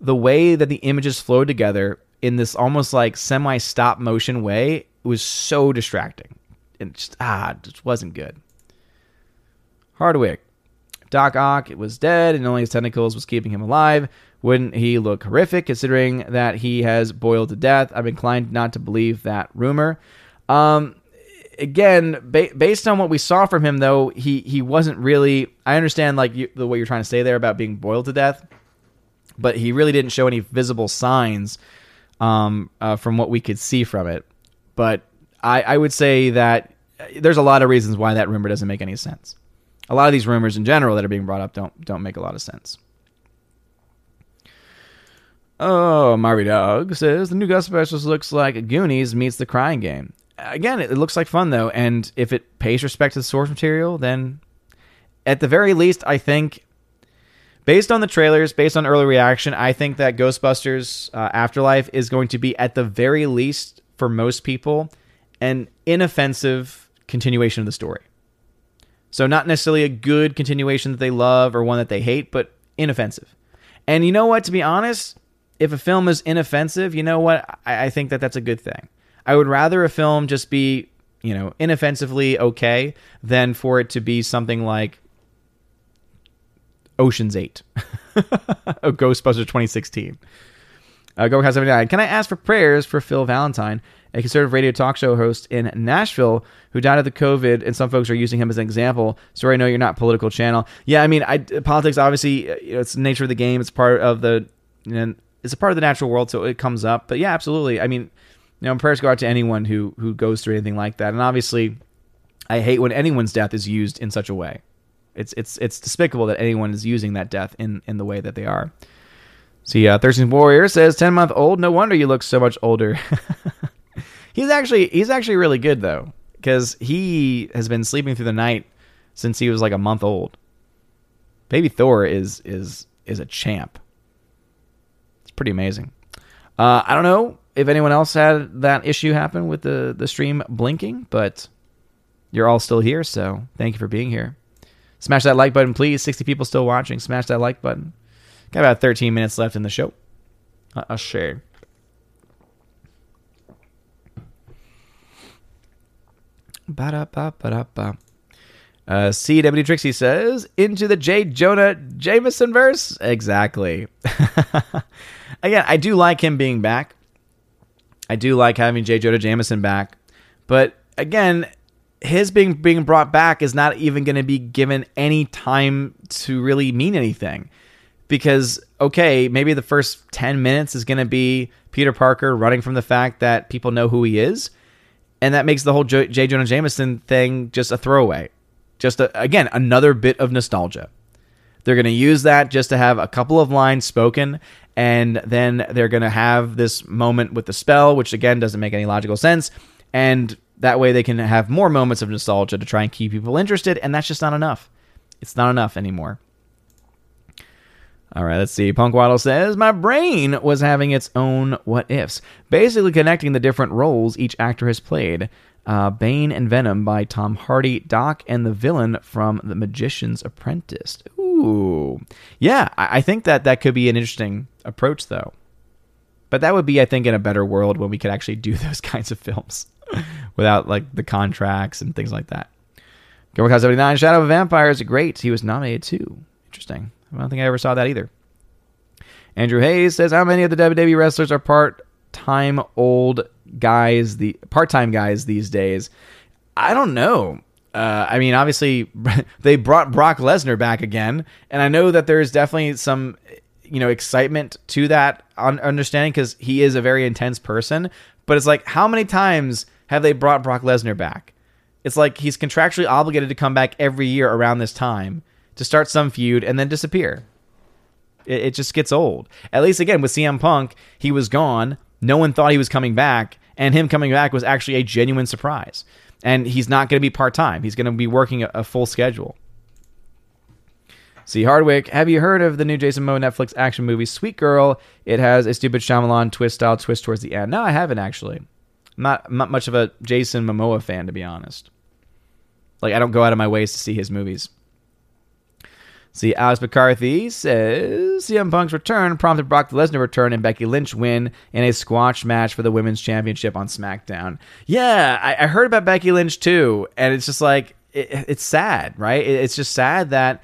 the way that the images flowed together in this almost like semi stop motion way. was so distracting. It just ah, it just wasn't good. Hardwick, Doc Ock it was dead, and only his tentacles was keeping him alive. Wouldn't he look horrific considering that he has boiled to death? I'm inclined not to believe that rumor. Um, again, ba- based on what we saw from him, though, he he wasn't really. I understand like you, the way you're trying to say there about being boiled to death, but he really didn't show any visible signs um, uh, from what we could see from it. But I, I would say that there's a lot of reasons why that rumor doesn't make any sense. A lot of these rumors in general that are being brought up don't don't make a lot of sense. Oh, Marvy Dog says the new Ghostbusters looks like Goonies meets the Crying Game. Again, it looks like fun though, and if it pays respect to the source material, then at the very least, I think, based on the trailers, based on early reaction, I think that Ghostbusters uh, Afterlife is going to be at the very least for most people an inoffensive continuation of the story. So not necessarily a good continuation that they love or one that they hate, but inoffensive. And you know what? To be honest, if a film is inoffensive, you know what? I, I think that that's a good thing. I would rather a film just be, you know, inoffensively okay than for it to be something like Ocean's 8 or Ghostbusters 2016. Uh, Go 79. Can I ask for prayers for Phil Valentine, a conservative radio talk show host in Nashville who died of the COVID, and some folks are using him as an example. Sorry, I know you're not political channel. Yeah, I mean, I, politics obviously, you know, it's the nature of the game. It's part of the you know, it's a part of the natural world, so it comes up. But yeah, absolutely. I mean, you know, prayers go out to anyone who who goes through anything like that. And obviously, I hate when anyone's death is used in such a way. It's it's it's despicable that anyone is using that death in in the way that they are. See, uh, Thurston Warrior says ten month old. No wonder you look so much older. he's actually he's actually really good though, because he has been sleeping through the night since he was like a month old. Baby Thor is is is a champ pretty amazing. Uh, I don't know if anyone else had that issue happen with the, the stream blinking, but you're all still here, so thank you for being here. Smash that like button, please. 60 people still watching. Smash that like button. Got about 13 minutes left in the show. I'll share. Ba-da-ba-ba-da-ba. Uh, CW Trixie says, into the J. Jonah Jameson verse? Exactly. again, I do like him being back. I do like having J. Jonah Jameson back, but again, his being being brought back is not even going to be given any time to really mean anything. Because okay, maybe the first 10 minutes is going to be Peter Parker running from the fact that people know who he is, and that makes the whole J. J. Jonah Jameson thing just a throwaway. Just a, again, another bit of nostalgia. They're going to use that just to have a couple of lines spoken and then they're going to have this moment with the spell, which again doesn't make any logical sense. And that way they can have more moments of nostalgia to try and keep people interested, and that's just not enough. It's not enough anymore. All right, let's see. Punk Waddle says, My brain was having its own what ifs, basically connecting the different roles each actor has played. Uh, Bane and Venom by Tom Hardy, Doc, and the villain from The Magician's Apprentice. Ooh. Yeah, I, I think that that could be an interesting approach, though. But that would be, I think, in a better world when we could actually do those kinds of films without like the contracts and things like that. Gilbert 79, Shadow of a Vampire is great. He was nominated too. Interesting. I don't think I ever saw that either. Andrew Hayes says, How many of the WWE wrestlers are part time old guys, the part time guys these days? I don't know. Uh, I mean, obviously, they brought Brock Lesnar back again, and I know that there's definitely some, you know, excitement to that understanding because he is a very intense person. But it's like, how many times have they brought Brock Lesnar back? It's like he's contractually obligated to come back every year around this time to start some feud and then disappear. It, it just gets old. At least again with CM Punk, he was gone. No one thought he was coming back, and him coming back was actually a genuine surprise. And he's not going to be part time. He's going to be working a, a full schedule. See Hardwick, have you heard of the new Jason Momoa Netflix action movie Sweet Girl? It has a stupid Shyamalan twist style twist towards the end. No, I haven't actually. I'm not, not much of a Jason Momoa fan to be honest. Like I don't go out of my ways to see his movies. See, Alex McCarthy says CM Punk's return prompted Brock Lesnar return and Becky Lynch win in a squash match for the women's championship on SmackDown. Yeah, I, I heard about Becky Lynch too, and it's just like it, it's sad, right? It, it's just sad that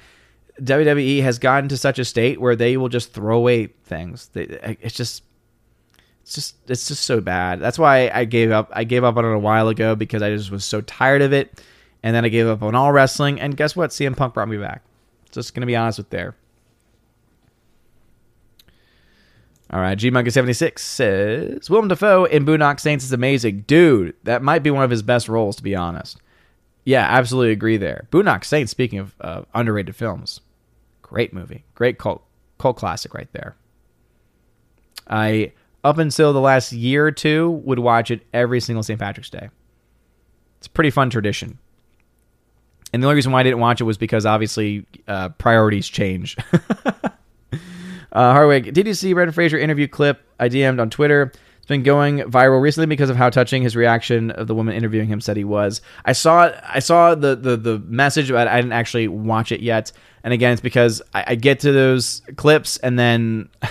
WWE has gotten to such a state where they will just throw away things. It's just it's just it's just so bad. That's why I gave up. I gave up on it a while ago because I just was so tired of it. And then I gave up on all wrestling. And guess what? CM Punk brought me back. Just gonna be honest with there. All right, G Monkey seventy six says Willem Dafoe in Boondock Saints is amazing, dude. That might be one of his best roles, to be honest. Yeah, absolutely agree there. Boondock Saints. Speaking of uh, underrated films, great movie, great cult cult classic right there. I up until the last year or two would watch it every single St. Patrick's Day. It's a pretty fun tradition. And the only reason why I didn't watch it was because obviously uh, priorities change. uh, did you see Brendan Fraser interview clip I DM'd on Twitter? It's been going viral recently because of how touching his reaction of the woman interviewing him said he was. I saw. I saw the the the message, but I didn't actually watch it yet. And again, it's because I, I get to those clips and then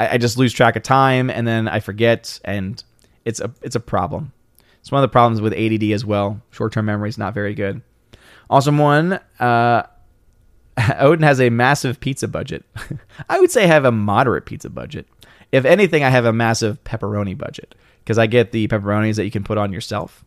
I, I just lose track of time, and then I forget, and it's a it's a problem. It's one of the problems with ADD as well. Short term memory is not very good. Awesome one. Uh, Odin has a massive pizza budget. I would say I have a moderate pizza budget. If anything, I have a massive pepperoni budget because I get the pepperonis that you can put on yourself.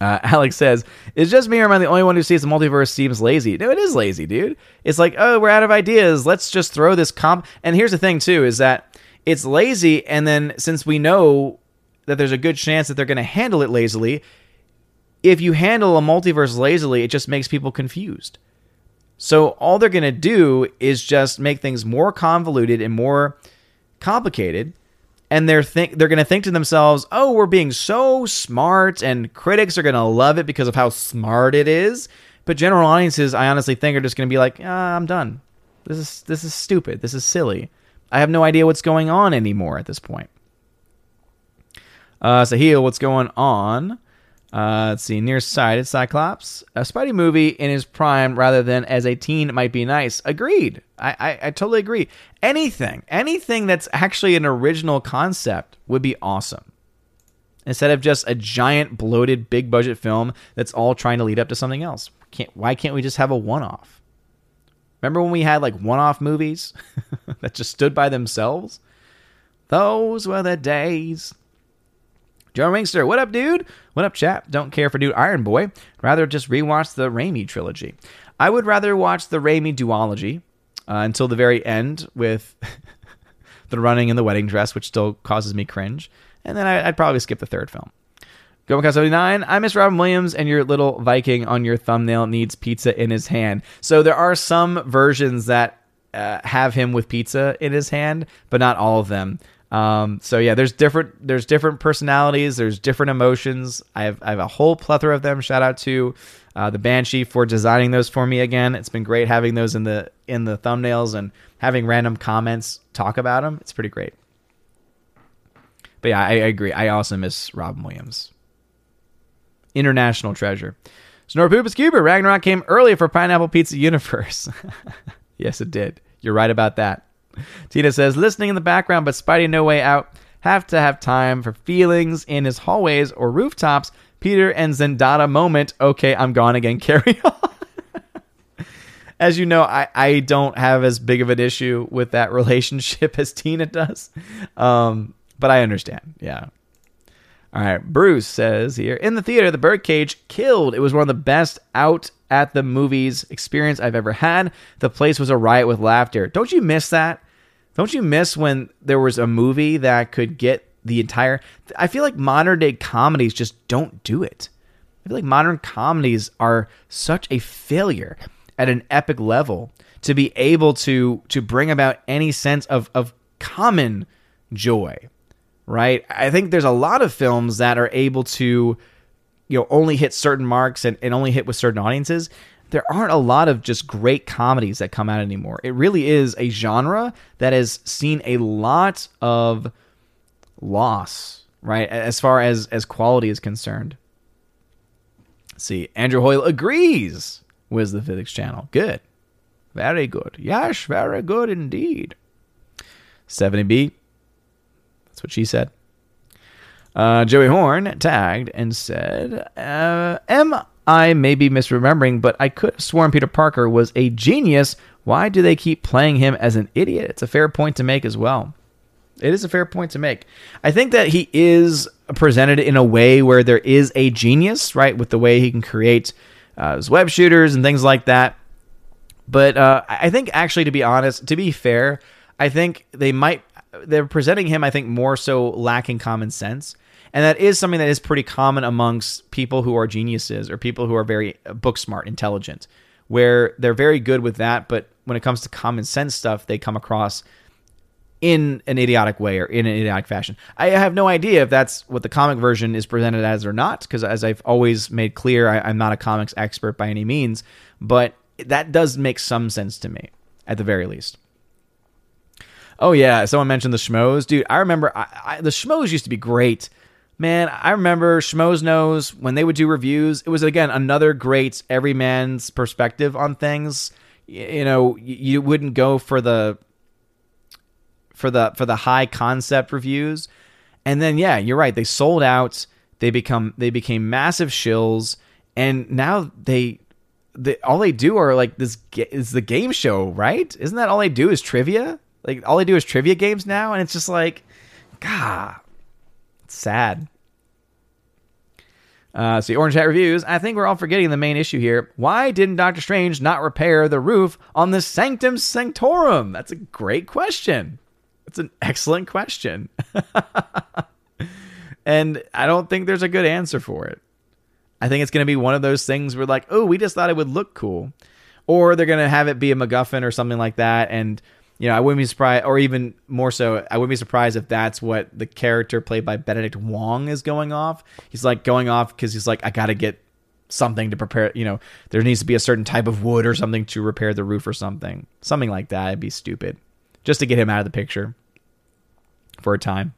Uh, Alex says, "Is just me or am I the only one who sees the multiverse seems lazy?" No, it is lazy, dude. It's like, oh, we're out of ideas. Let's just throw this comp. And here's the thing, too, is that it's lazy. And then since we know that there's a good chance that they're going to handle it lazily, if you handle a multiverse lazily, it just makes people confused. So all they're going to do is just make things more convoluted and more complicated. And they're think they're going to think to themselves, "Oh, we're being so smart and critics are going to love it because of how smart it is." But general audiences, I honestly think are just going to be like, ah, "I'm done. This is this is stupid. This is silly. I have no idea what's going on anymore at this point." Uh, Sahil, what's going on? Uh, let's see, nearsighted Cyclops. A Spidey movie in his prime rather than as a teen might be nice. Agreed. I, I, I totally agree. Anything, anything that's actually an original concept would be awesome. Instead of just a giant, bloated, big budget film that's all trying to lead up to something else. Can't, why can't we just have a one off? Remember when we had like one off movies that just stood by themselves? Those were the days. Joe Ringster, what up, dude? What up, chap? Don't care for Dude Iron Boy. Rather just rewatch the Raimi trilogy. I would rather watch the Raimi duology uh, until the very end with the running in the wedding dress, which still causes me cringe. And then I, would probably skip the third film. Gomacast 79, I miss Robin Williams, and your little Viking on your thumbnail needs pizza in his hand. So there are some versions that uh, have him with pizza in his hand, but not all of them. Um, so yeah, there's different there's different personalities, there's different emotions. I have I have a whole plethora of them. Shout out to uh, the Banshee for designing those for me again. It's been great having those in the in the thumbnails and having random comments talk about them. It's pretty great. But yeah, I, I agree. I also miss Robin Williams. International treasure. Snorpoopus Cuber, Ragnarok came early for Pineapple Pizza Universe. yes, it did. You're right about that. Tina says, listening in the background, but Spidey No Way Out have to have time for feelings in his hallways or rooftops. Peter and Zendada moment. Okay, I'm gone again. Carry on. as you know, I, I don't have as big of an issue with that relationship as Tina does. Um, but I understand. Yeah. All right. Bruce says here in the theater, the birdcage killed. It was one of the best out at the movies experience I've ever had. The place was a riot with laughter. Don't you miss that? Don't you miss when there was a movie that could get the entire. I feel like modern day comedies just don't do it. I feel like modern comedies are such a failure at an epic level to be able to to bring about any sense of of common joy right? I think there's a lot of films that are able to, you know, only hit certain marks and, and only hit with certain audiences. There aren't a lot of just great comedies that come out anymore. It really is a genre that has seen a lot of loss, right? As far as as quality is concerned. Let's see, Andrew Hoyle agrees with the Physics Channel. Good. Very good. Yes, very good indeed. 70B that's what she said. Uh, Joey Horn tagged and said, uh, Am I may be misremembering, but I could have sworn Peter Parker was a genius. Why do they keep playing him as an idiot? It's a fair point to make as well. It is a fair point to make. I think that he is presented in a way where there is a genius, right, with the way he can create uh, his web shooters and things like that. But uh, I think, actually, to be honest, to be fair, I think they might they're presenting him, I think, more so lacking common sense. And that is something that is pretty common amongst people who are geniuses or people who are very uh, book smart, intelligent, where they're very good with that. But when it comes to common sense stuff, they come across in an idiotic way or in an idiotic fashion. I have no idea if that's what the comic version is presented as or not, because as I've always made clear, I, I'm not a comics expert by any means, but that does make some sense to me, at the very least. Oh yeah, someone mentioned the schmoes, dude. I remember I, I, the schmoes used to be great. Man, I remember Schmoes Knows when they would do reviews. It was again another great every man's perspective on things. You, know, you, wouldn't go for the for the for the high concept reviews, and then yeah, you're right. They sold out. They become they became massive shills, and now they they all they do are like this is the game show, right? Isn't that all they do is trivia? Like all they do is trivia games now, and it's just like, God, sad. Uh, see, Orange Hat Reviews. I think we're all forgetting the main issue here. Why didn't Doctor Strange not repair the roof on the Sanctum Sanctorum? That's a great question. That's an excellent question. and I don't think there's a good answer for it. I think it's going to be one of those things where, like, oh, we just thought it would look cool. Or they're going to have it be a MacGuffin or something like that. And you know, I wouldn't be surprised, or even more so, I wouldn't be surprised if that's what the character played by Benedict Wong is going off. He's like going off because he's like, I got to get something to prepare. You know, there needs to be a certain type of wood or something to repair the roof or something. Something like that. It'd be stupid just to get him out of the picture for a time.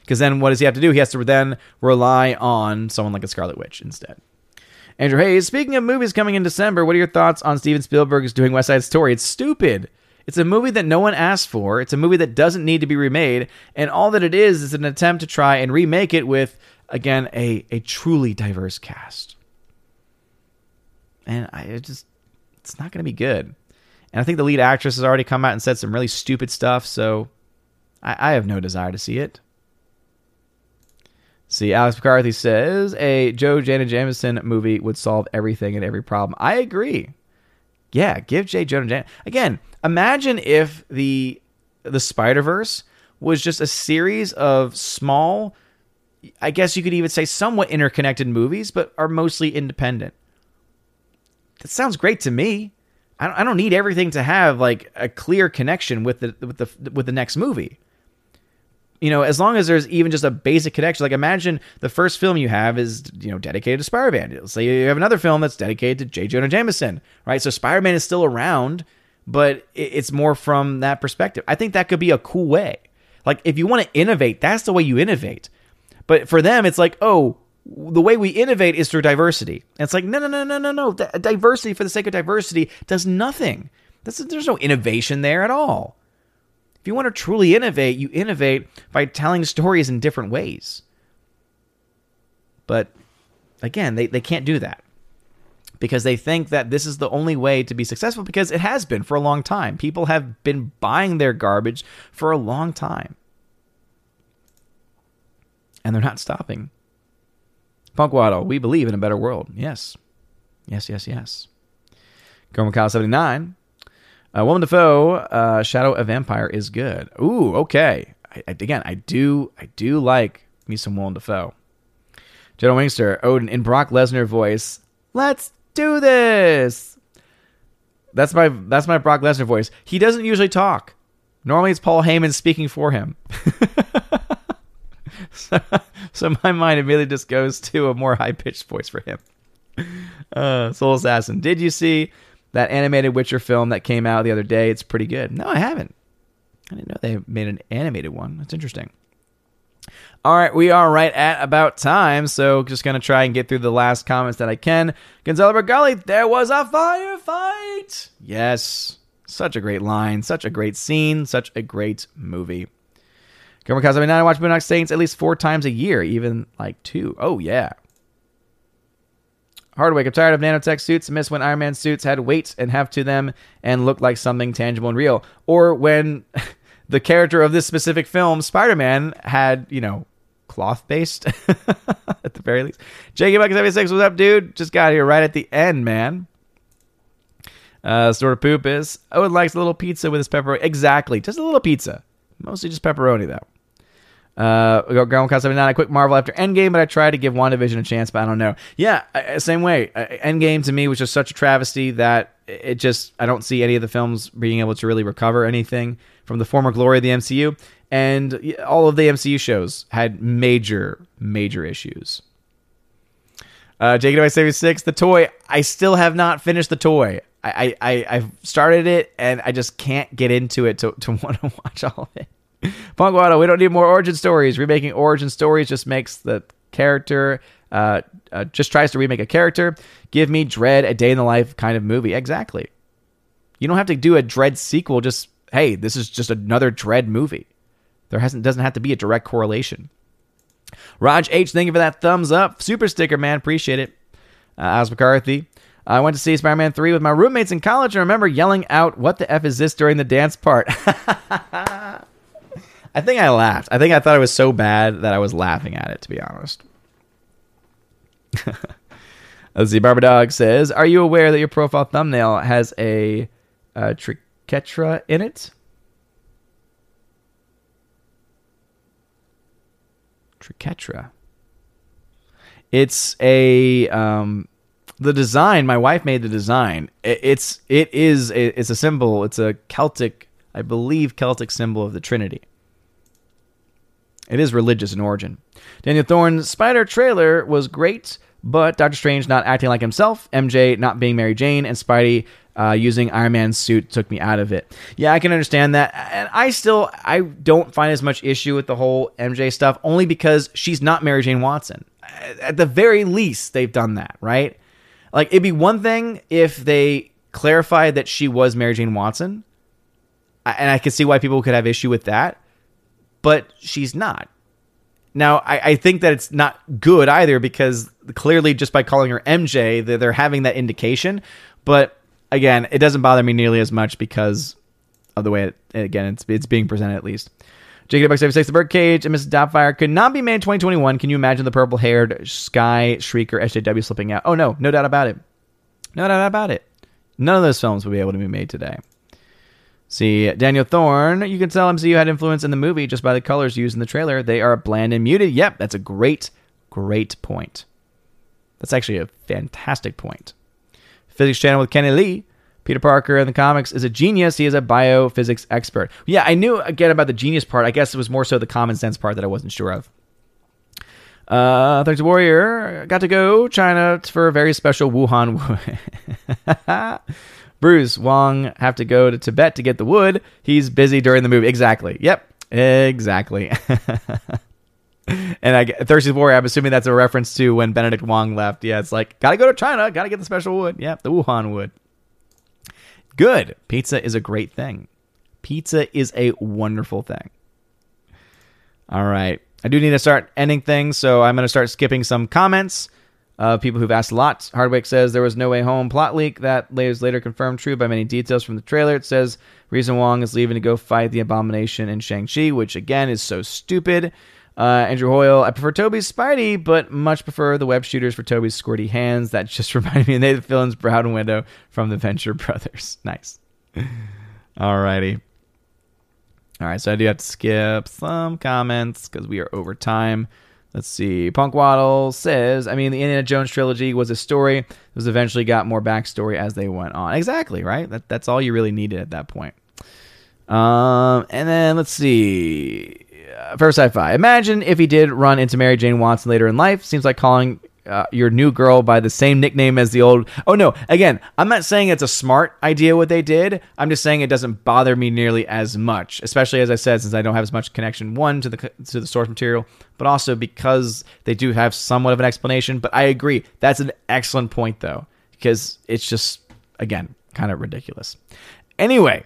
Because then what does he have to do? He has to then rely on someone like a Scarlet Witch instead. Andrew Hayes, speaking of movies coming in December, what are your thoughts on Steven Spielberg's doing West Side Story? It's stupid. It's a movie that no one asked for. It's a movie that doesn't need to be remade, and all that it is is an attempt to try and remake it with again a a truly diverse cast. And I it just it's not going to be good. And I think the lead actress has already come out and said some really stupid stuff, so I, I have no desire to see it. See, Alex McCarthy says a Joe Jonah Jameson movie would solve everything and every problem. I agree. Yeah, give J. Jonah Jameson again. Imagine if the the Spider Verse was just a series of small, I guess you could even say somewhat interconnected movies, but are mostly independent. That sounds great to me. I don't, I don't need everything to have like a clear connection with the with the with the next movie. You know, as long as there's even just a basic connection, like imagine the first film you have is, you know, dedicated to Spider-Man. Let's say you have another film that's dedicated to J. Jonah Jameson, right? So Spider-Man is still around, but it's more from that perspective. I think that could be a cool way. Like if you want to innovate, that's the way you innovate. But for them, it's like, oh, the way we innovate is through diversity. And it's like, no, no, no, no, no, no. diversity for the sake of diversity does nothing. there's no innovation there at all. You want to truly innovate, you innovate by telling stories in different ways. But again, they, they can't do that because they think that this is the only way to be successful because it has been for a long time. People have been buying their garbage for a long time. And they're not stopping. Punkwaddle, we believe in a better world. Yes. Yes, yes, yes. Gomer Kyle 79 uh, Willem uh, Shadow of Vampire is good. Ooh, okay. I, again, I do, I do like me some Willem Dafoe. General Wingster, Odin in Brock Lesnar voice. Let's do this. That's my that's my Brock Lesnar voice. He doesn't usually talk. Normally, it's Paul Heyman speaking for him. so, so, my mind immediately just goes to a more high pitched voice for him. Uh, Soul Assassin. Did you see that animated Witcher film that came out the other day. It's pretty good. No, I haven't. I didn't know they made an animated one. That's interesting. All right, we are right at about time, so just gonna try and get through the last comments that I can. Gonzalo Bergali, there was a firefight. Yes, such a great line, such a great scene, such a great movie. Gomer Kazami, I watch Boondock Saints at least four times a year, even like two. Oh yeah, Hardwick, I'm tired of nanotech suits. I miss when Iron Man suits had weight and have to them and looked like something tangible and real. Or when the character of this specific film, Spider Man, had, you know, cloth based at the very least. JK76, what's up, dude? Just got here right at the end, man. Uh, sort of poop is. Owen likes a little pizza with his pepperoni. Exactly. Just a little pizza. Mostly just pepperoni, though. Uh, Ground Cast 79, a quick Marvel after Endgame, but I tried to give WandaVision a chance, but I don't know. Yeah, same way. Endgame to me was just such a travesty that it just, I don't see any of the films being able to really recover anything from the former glory of the MCU. And all of the MCU shows had major, major issues. Uh, Jake Device 76, the toy. I still have not finished the toy. I, I, I've started it and I just can't get into it to, to want to watch all of it. Punkwaddle, we don't need more origin stories. Remaking origin stories just makes the character, uh, uh, just tries to remake a character. Give me Dread, a day in the life kind of movie. Exactly. You don't have to do a Dread sequel. Just hey, this is just another Dread movie. There hasn't doesn't have to be a direct correlation. Raj H, thank you for that thumbs up. Super sticker, man. Appreciate it. Uh, Oz McCarthy. I went to see Spider Man 3 with my roommates in college and remember yelling out, What the F is this during the dance part? I think I laughed. I think I thought it was so bad that I was laughing at it, to be honest. Let's see. Barbara Dog says, "Are you aware that your profile thumbnail has a, a triquetra in it?" Triquetra. It's a um, the design. My wife made the design. It, it's it is it's a symbol. It's a Celtic, I believe, Celtic symbol of the Trinity. It is religious in origin. Daniel Thorne's Spider trailer was great, but Doctor Strange not acting like himself, MJ not being Mary Jane, and Spidey uh, using Iron Man's suit took me out of it. Yeah, I can understand that, and I still I don't find as much issue with the whole MJ stuff, only because she's not Mary Jane Watson. At the very least, they've done that, right? Like it'd be one thing if they clarified that she was Mary Jane Watson, and I could see why people could have issue with that but she's not. Now, I, I, think that it's not good either because clearly, just by calling her MJ, they're, they're having that indication. But again, it doesn't bother me nearly as much because of the way it, again, it's, it's being presented at least. Jacob Buck 76, The Birdcage and Mrs. Doubtfire could not be made in 2021. Can you imagine the purple haired Skye Shrieker SJW slipping out? Oh, no, no doubt about it. No doubt about it. None of those films will be able to be made today. See, Daniel Thorne, you can tell MCU had influence in the movie just by the colors used in the trailer. They are bland and muted. Yep, that's a great, great point. That's actually a fantastic point. Physics Channel with Kenny Lee. Peter Parker in the comics is a genius. He is a biophysics expert. Yeah, I knew again about the genius part. I guess it was more so the common sense part that I wasn't sure of. Uh, thanks, Warrior. Got to go China for a very special Wuhan. Bruce Wong have to go to Tibet to get the wood. He's busy during the movie. Exactly. Yep. Exactly. and I Thirsty Warrior. I'm assuming that's a reference to when Benedict Wong left. Yeah, it's like gotta go to China. Gotta get the special wood. Yep, the Wuhan wood. Good. Pizza is a great thing. Pizza is a wonderful thing. All right. I do need to start ending things, so I'm going to start skipping some comments. Uh, people who've asked a lot. Hardwick says there was no way home plot leak that was later confirmed true by many details from the trailer. It says reason Wong is leaving to go fight the abomination in Shang-Chi, which again is so stupid. Uh, Andrew Hoyle, I prefer Tobey's Spidey, but much prefer the web shooters for Tobey's squirty hands. That just reminded me of Nathan Fillion's Brown Widow from the Venture Brothers. Nice. Alrighty. All right, so I do have to skip some comments because we are over time. Let's see. Punk Waddle says, I mean, the Indiana Jones trilogy was a story. It was eventually got more backstory as they went on. Exactly, right? That, that's all you really needed at that point. Um, and then let's see. Uh, First sci-fi. Imagine if he did run into Mary Jane Watson later in life. Seems like calling uh, your new girl by the same nickname as the old. Oh no! Again, I'm not saying it's a smart idea what they did. I'm just saying it doesn't bother me nearly as much, especially as I said, since I don't have as much connection one to the to the source material, but also because they do have somewhat of an explanation. But I agree, that's an excellent point though, because it's just again kind of ridiculous. Anyway,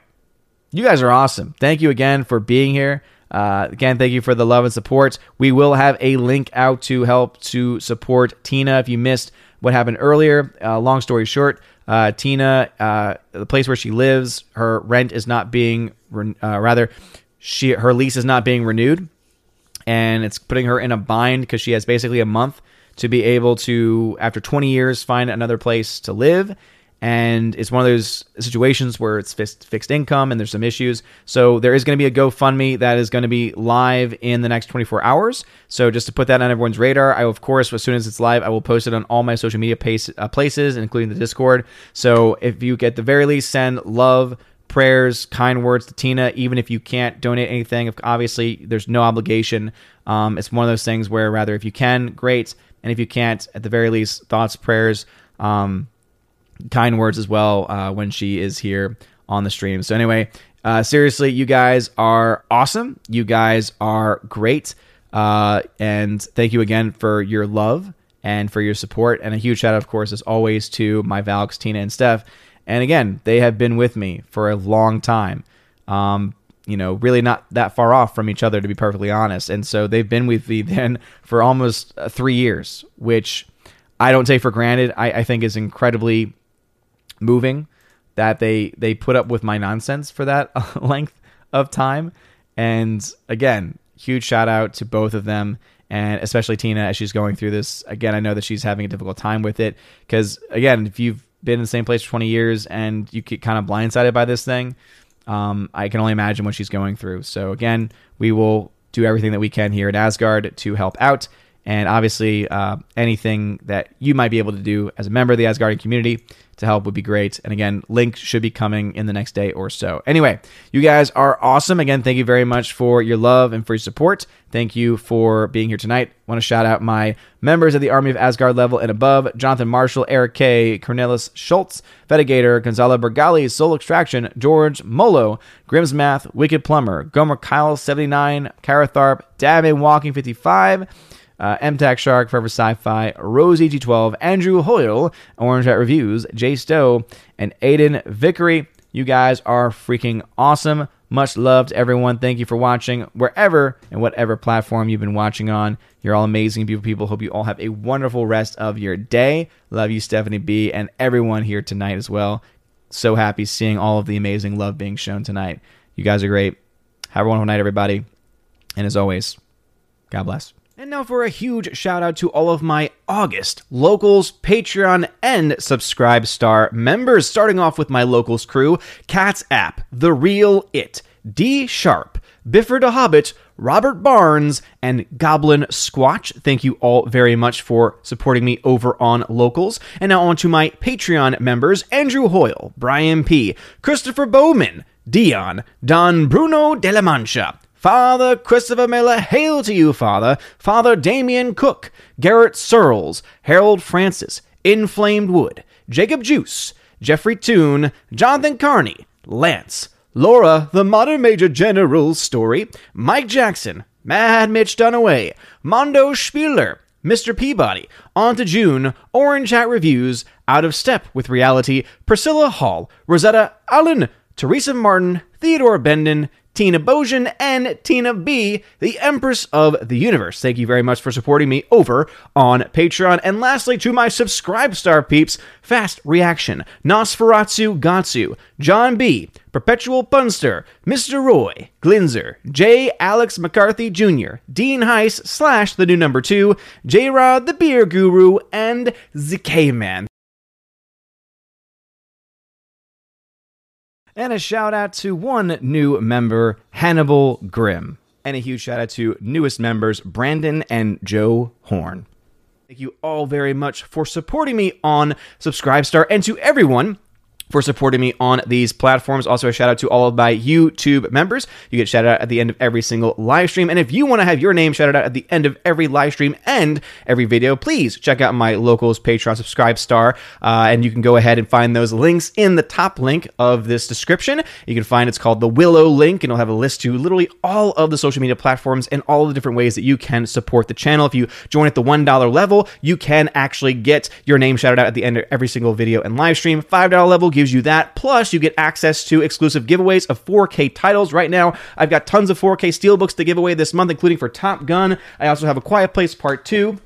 you guys are awesome. Thank you again for being here. Uh, again, thank you for the love and support. We will have a link out to help to support Tina if you missed what happened earlier. Uh, long story short, uh, Tina, uh, the place where she lives, her rent is not being, uh, rather, she her lease is not being renewed, and it's putting her in a bind because she has basically a month to be able to, after 20 years, find another place to live and it's one of those situations where it's fixed income and there's some issues. So there is going to be a GoFundMe that is going to be live in the next 24 hours. So just to put that on everyone's radar, I of course as soon as it's live, I will post it on all my social media pace, uh, places, including the Discord. So if you get the very least send love prayers, kind words to Tina, even if you can't donate anything. Obviously, there's no obligation. Um, it's one of those things where rather if you can, great, and if you can't, at the very least, thoughts, prayers. Um, kind words as well uh, when she is here on the stream. So, anyway, uh, seriously, you guys are awesome. You guys are great. Uh, and thank you again for your love and for your support. And a huge shout out, of course, as always, to my Valks, Tina, and Steph. And again, they have been with me for a long time. Um, you know, really not that far off from each other, to be perfectly honest. And so they've been with me then for almost uh, three years, which I don't take for granted. I, I think is incredibly moving that they they put up with my nonsense for that length of time. And again, huge shout out to both of them and especially Tina as she's going through this. Again, I know that she's having a difficult time with it because again, if you've been in the same place for 20 years and you get kind of blindsided by this thing, um, I can only imagine what she's going through. So again, we will do everything that we can here at Asgard to help out. And obviously, uh, anything that you might be able to do as a member of the Asgardian community to help would be great. And again, link should be coming in the next day or so. Anyway, you guys are awesome. Again, thank you very much for your love and for your support. Thank you for being here tonight. I want to shout out my members of the Army of Asgard level and above Jonathan Marshall, Eric K., Cornelis Schultz, Vetigator, Gonzalo Bergali, Soul Extraction, George Molo, Grimm's Math, Wicked Plumber, Gomer Kyle 79, Caratharp, Dabin Walking 55, uh, MTAC Shark, Forever Sci-Fi, Rosie G12, Andrew Hoyle, Orange Hat Reviews, Jay Stowe, and Aiden Vickery. You guys are freaking awesome. Much love to everyone. Thank you for watching wherever and whatever platform you've been watching on. You're all amazing, beautiful people. Hope you all have a wonderful rest of your day. Love you, Stephanie B, and everyone here tonight as well. So happy seeing all of the amazing love being shown tonight. You guys are great. Have a wonderful night, everybody. And as always, God bless. And now for a huge shout out to all of my August Locals, Patreon, and Subscribe Star members, starting off with my Locals crew Cats App, The Real It, D Sharp, Biffer the Hobbit, Robert Barnes, and Goblin Squatch. Thank you all very much for supporting me over on Locals. And now on to my Patreon members Andrew Hoyle, Brian P., Christopher Bowman, Dion, Don Bruno de la Mancha, Father Christopher Miller, hail to you, Father, Father Damien Cook, Garrett Searles, Harold Francis, Inflamed Wood, Jacob Juice, Jeffrey Toon, Jonathan Carney, Lance, Laura, the Modern Major General's story, Mike Jackson, Mad Mitch Dunaway, Mondo Spieler, Mr. Peabody, On to June, Orange Hat Reviews, Out of Step with Reality, Priscilla Hall, Rosetta Allen, Teresa Martin, Theodore Benden, Tina Bojan, and Tina B, the Empress of the Universe. Thank you very much for supporting me over on Patreon. And lastly, to my subscribe star peeps, Fast Reaction, Nosferatu Gatsu, John B, Perpetual Punster, Mr. Roy, Glinzer, J. Alex McCarthy Jr., Dean Heiss slash the new number two, J. Rod the Beer Guru, and ZK Man. And a shout out to one new member, Hannibal Grimm. And a huge shout out to newest members, Brandon and Joe Horn. Thank you all very much for supporting me on Subscribestar and to everyone for supporting me on these platforms. Also, a shout out to all of my YouTube members. You get shouted out at the end of every single live stream. And if you want to have your name shouted out at the end of every live stream and every video, please check out my locals Patreon subscribe star. Uh, and you can go ahead and find those links in the top link of this description. You can find it's called the Willow link, and it'll have a list to literally all of the social media platforms and all the different ways that you can support the channel. If you join at the $1 level, you can actually get your name shouted out at the end of every single video and live stream. $5 level gives you that. Plus, you get access to exclusive giveaways of 4K titles. Right now, I've got tons of 4K steelbooks to give away this month, including for Top Gun. I also have A Quiet Place Part 2.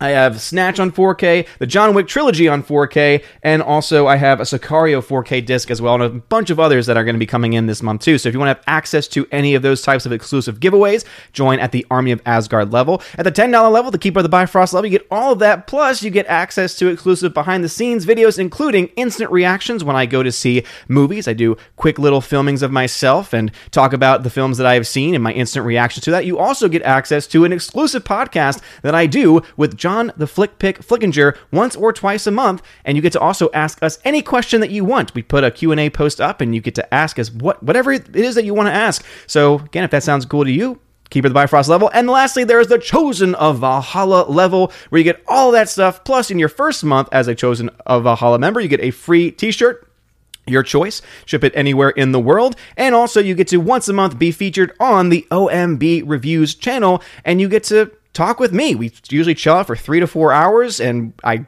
I have Snatch on 4K, the John Wick trilogy on 4K, and also I have a Sicario 4K disc as well, and a bunch of others that are going to be coming in this month too. So if you want to have access to any of those types of exclusive giveaways, join at the Army of Asgard level. At the $10 level, the Keeper of the Bifrost level, you get all of that, plus you get access to exclusive behind the scenes videos, including instant reactions when I go to see movies. I do quick little filmings of myself and talk about the films that I have seen and my instant reactions to that. You also get access to an exclusive podcast that I do with John John the Flick Pick Flickinger once or twice a month, and you get to also ask us any question that you want. We put a Q&A post up, and you get to ask us what whatever it is that you want to ask. So again, if that sounds cool to you, Keeper of the Bifrost level. And lastly, there is the Chosen of Valhalla level, where you get all that stuff. Plus, in your first month as a Chosen of Valhalla member, you get a free t shirt. Your choice. Ship it anywhere in the world. And also, you get to once a month be featured on the OMB Reviews channel, and you get to talk with me. We usually chill out for three to four hours, and I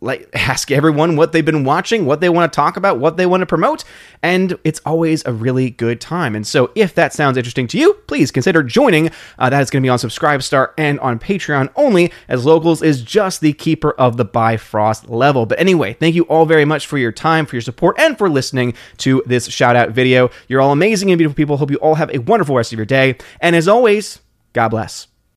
like ask everyone what they've been watching, what they want to talk about, what they want to promote, and it's always a really good time. And so, if that sounds interesting to you, please consider joining. Uh, that is going to be on Subscribestar and on Patreon only, as Locals is just the keeper of the Bifrost level. But anyway, thank you all very much for your time, for your support, and for listening to this shout out video. You're all amazing and beautiful people. Hope you all have a wonderful rest of your day. And as always, God bless.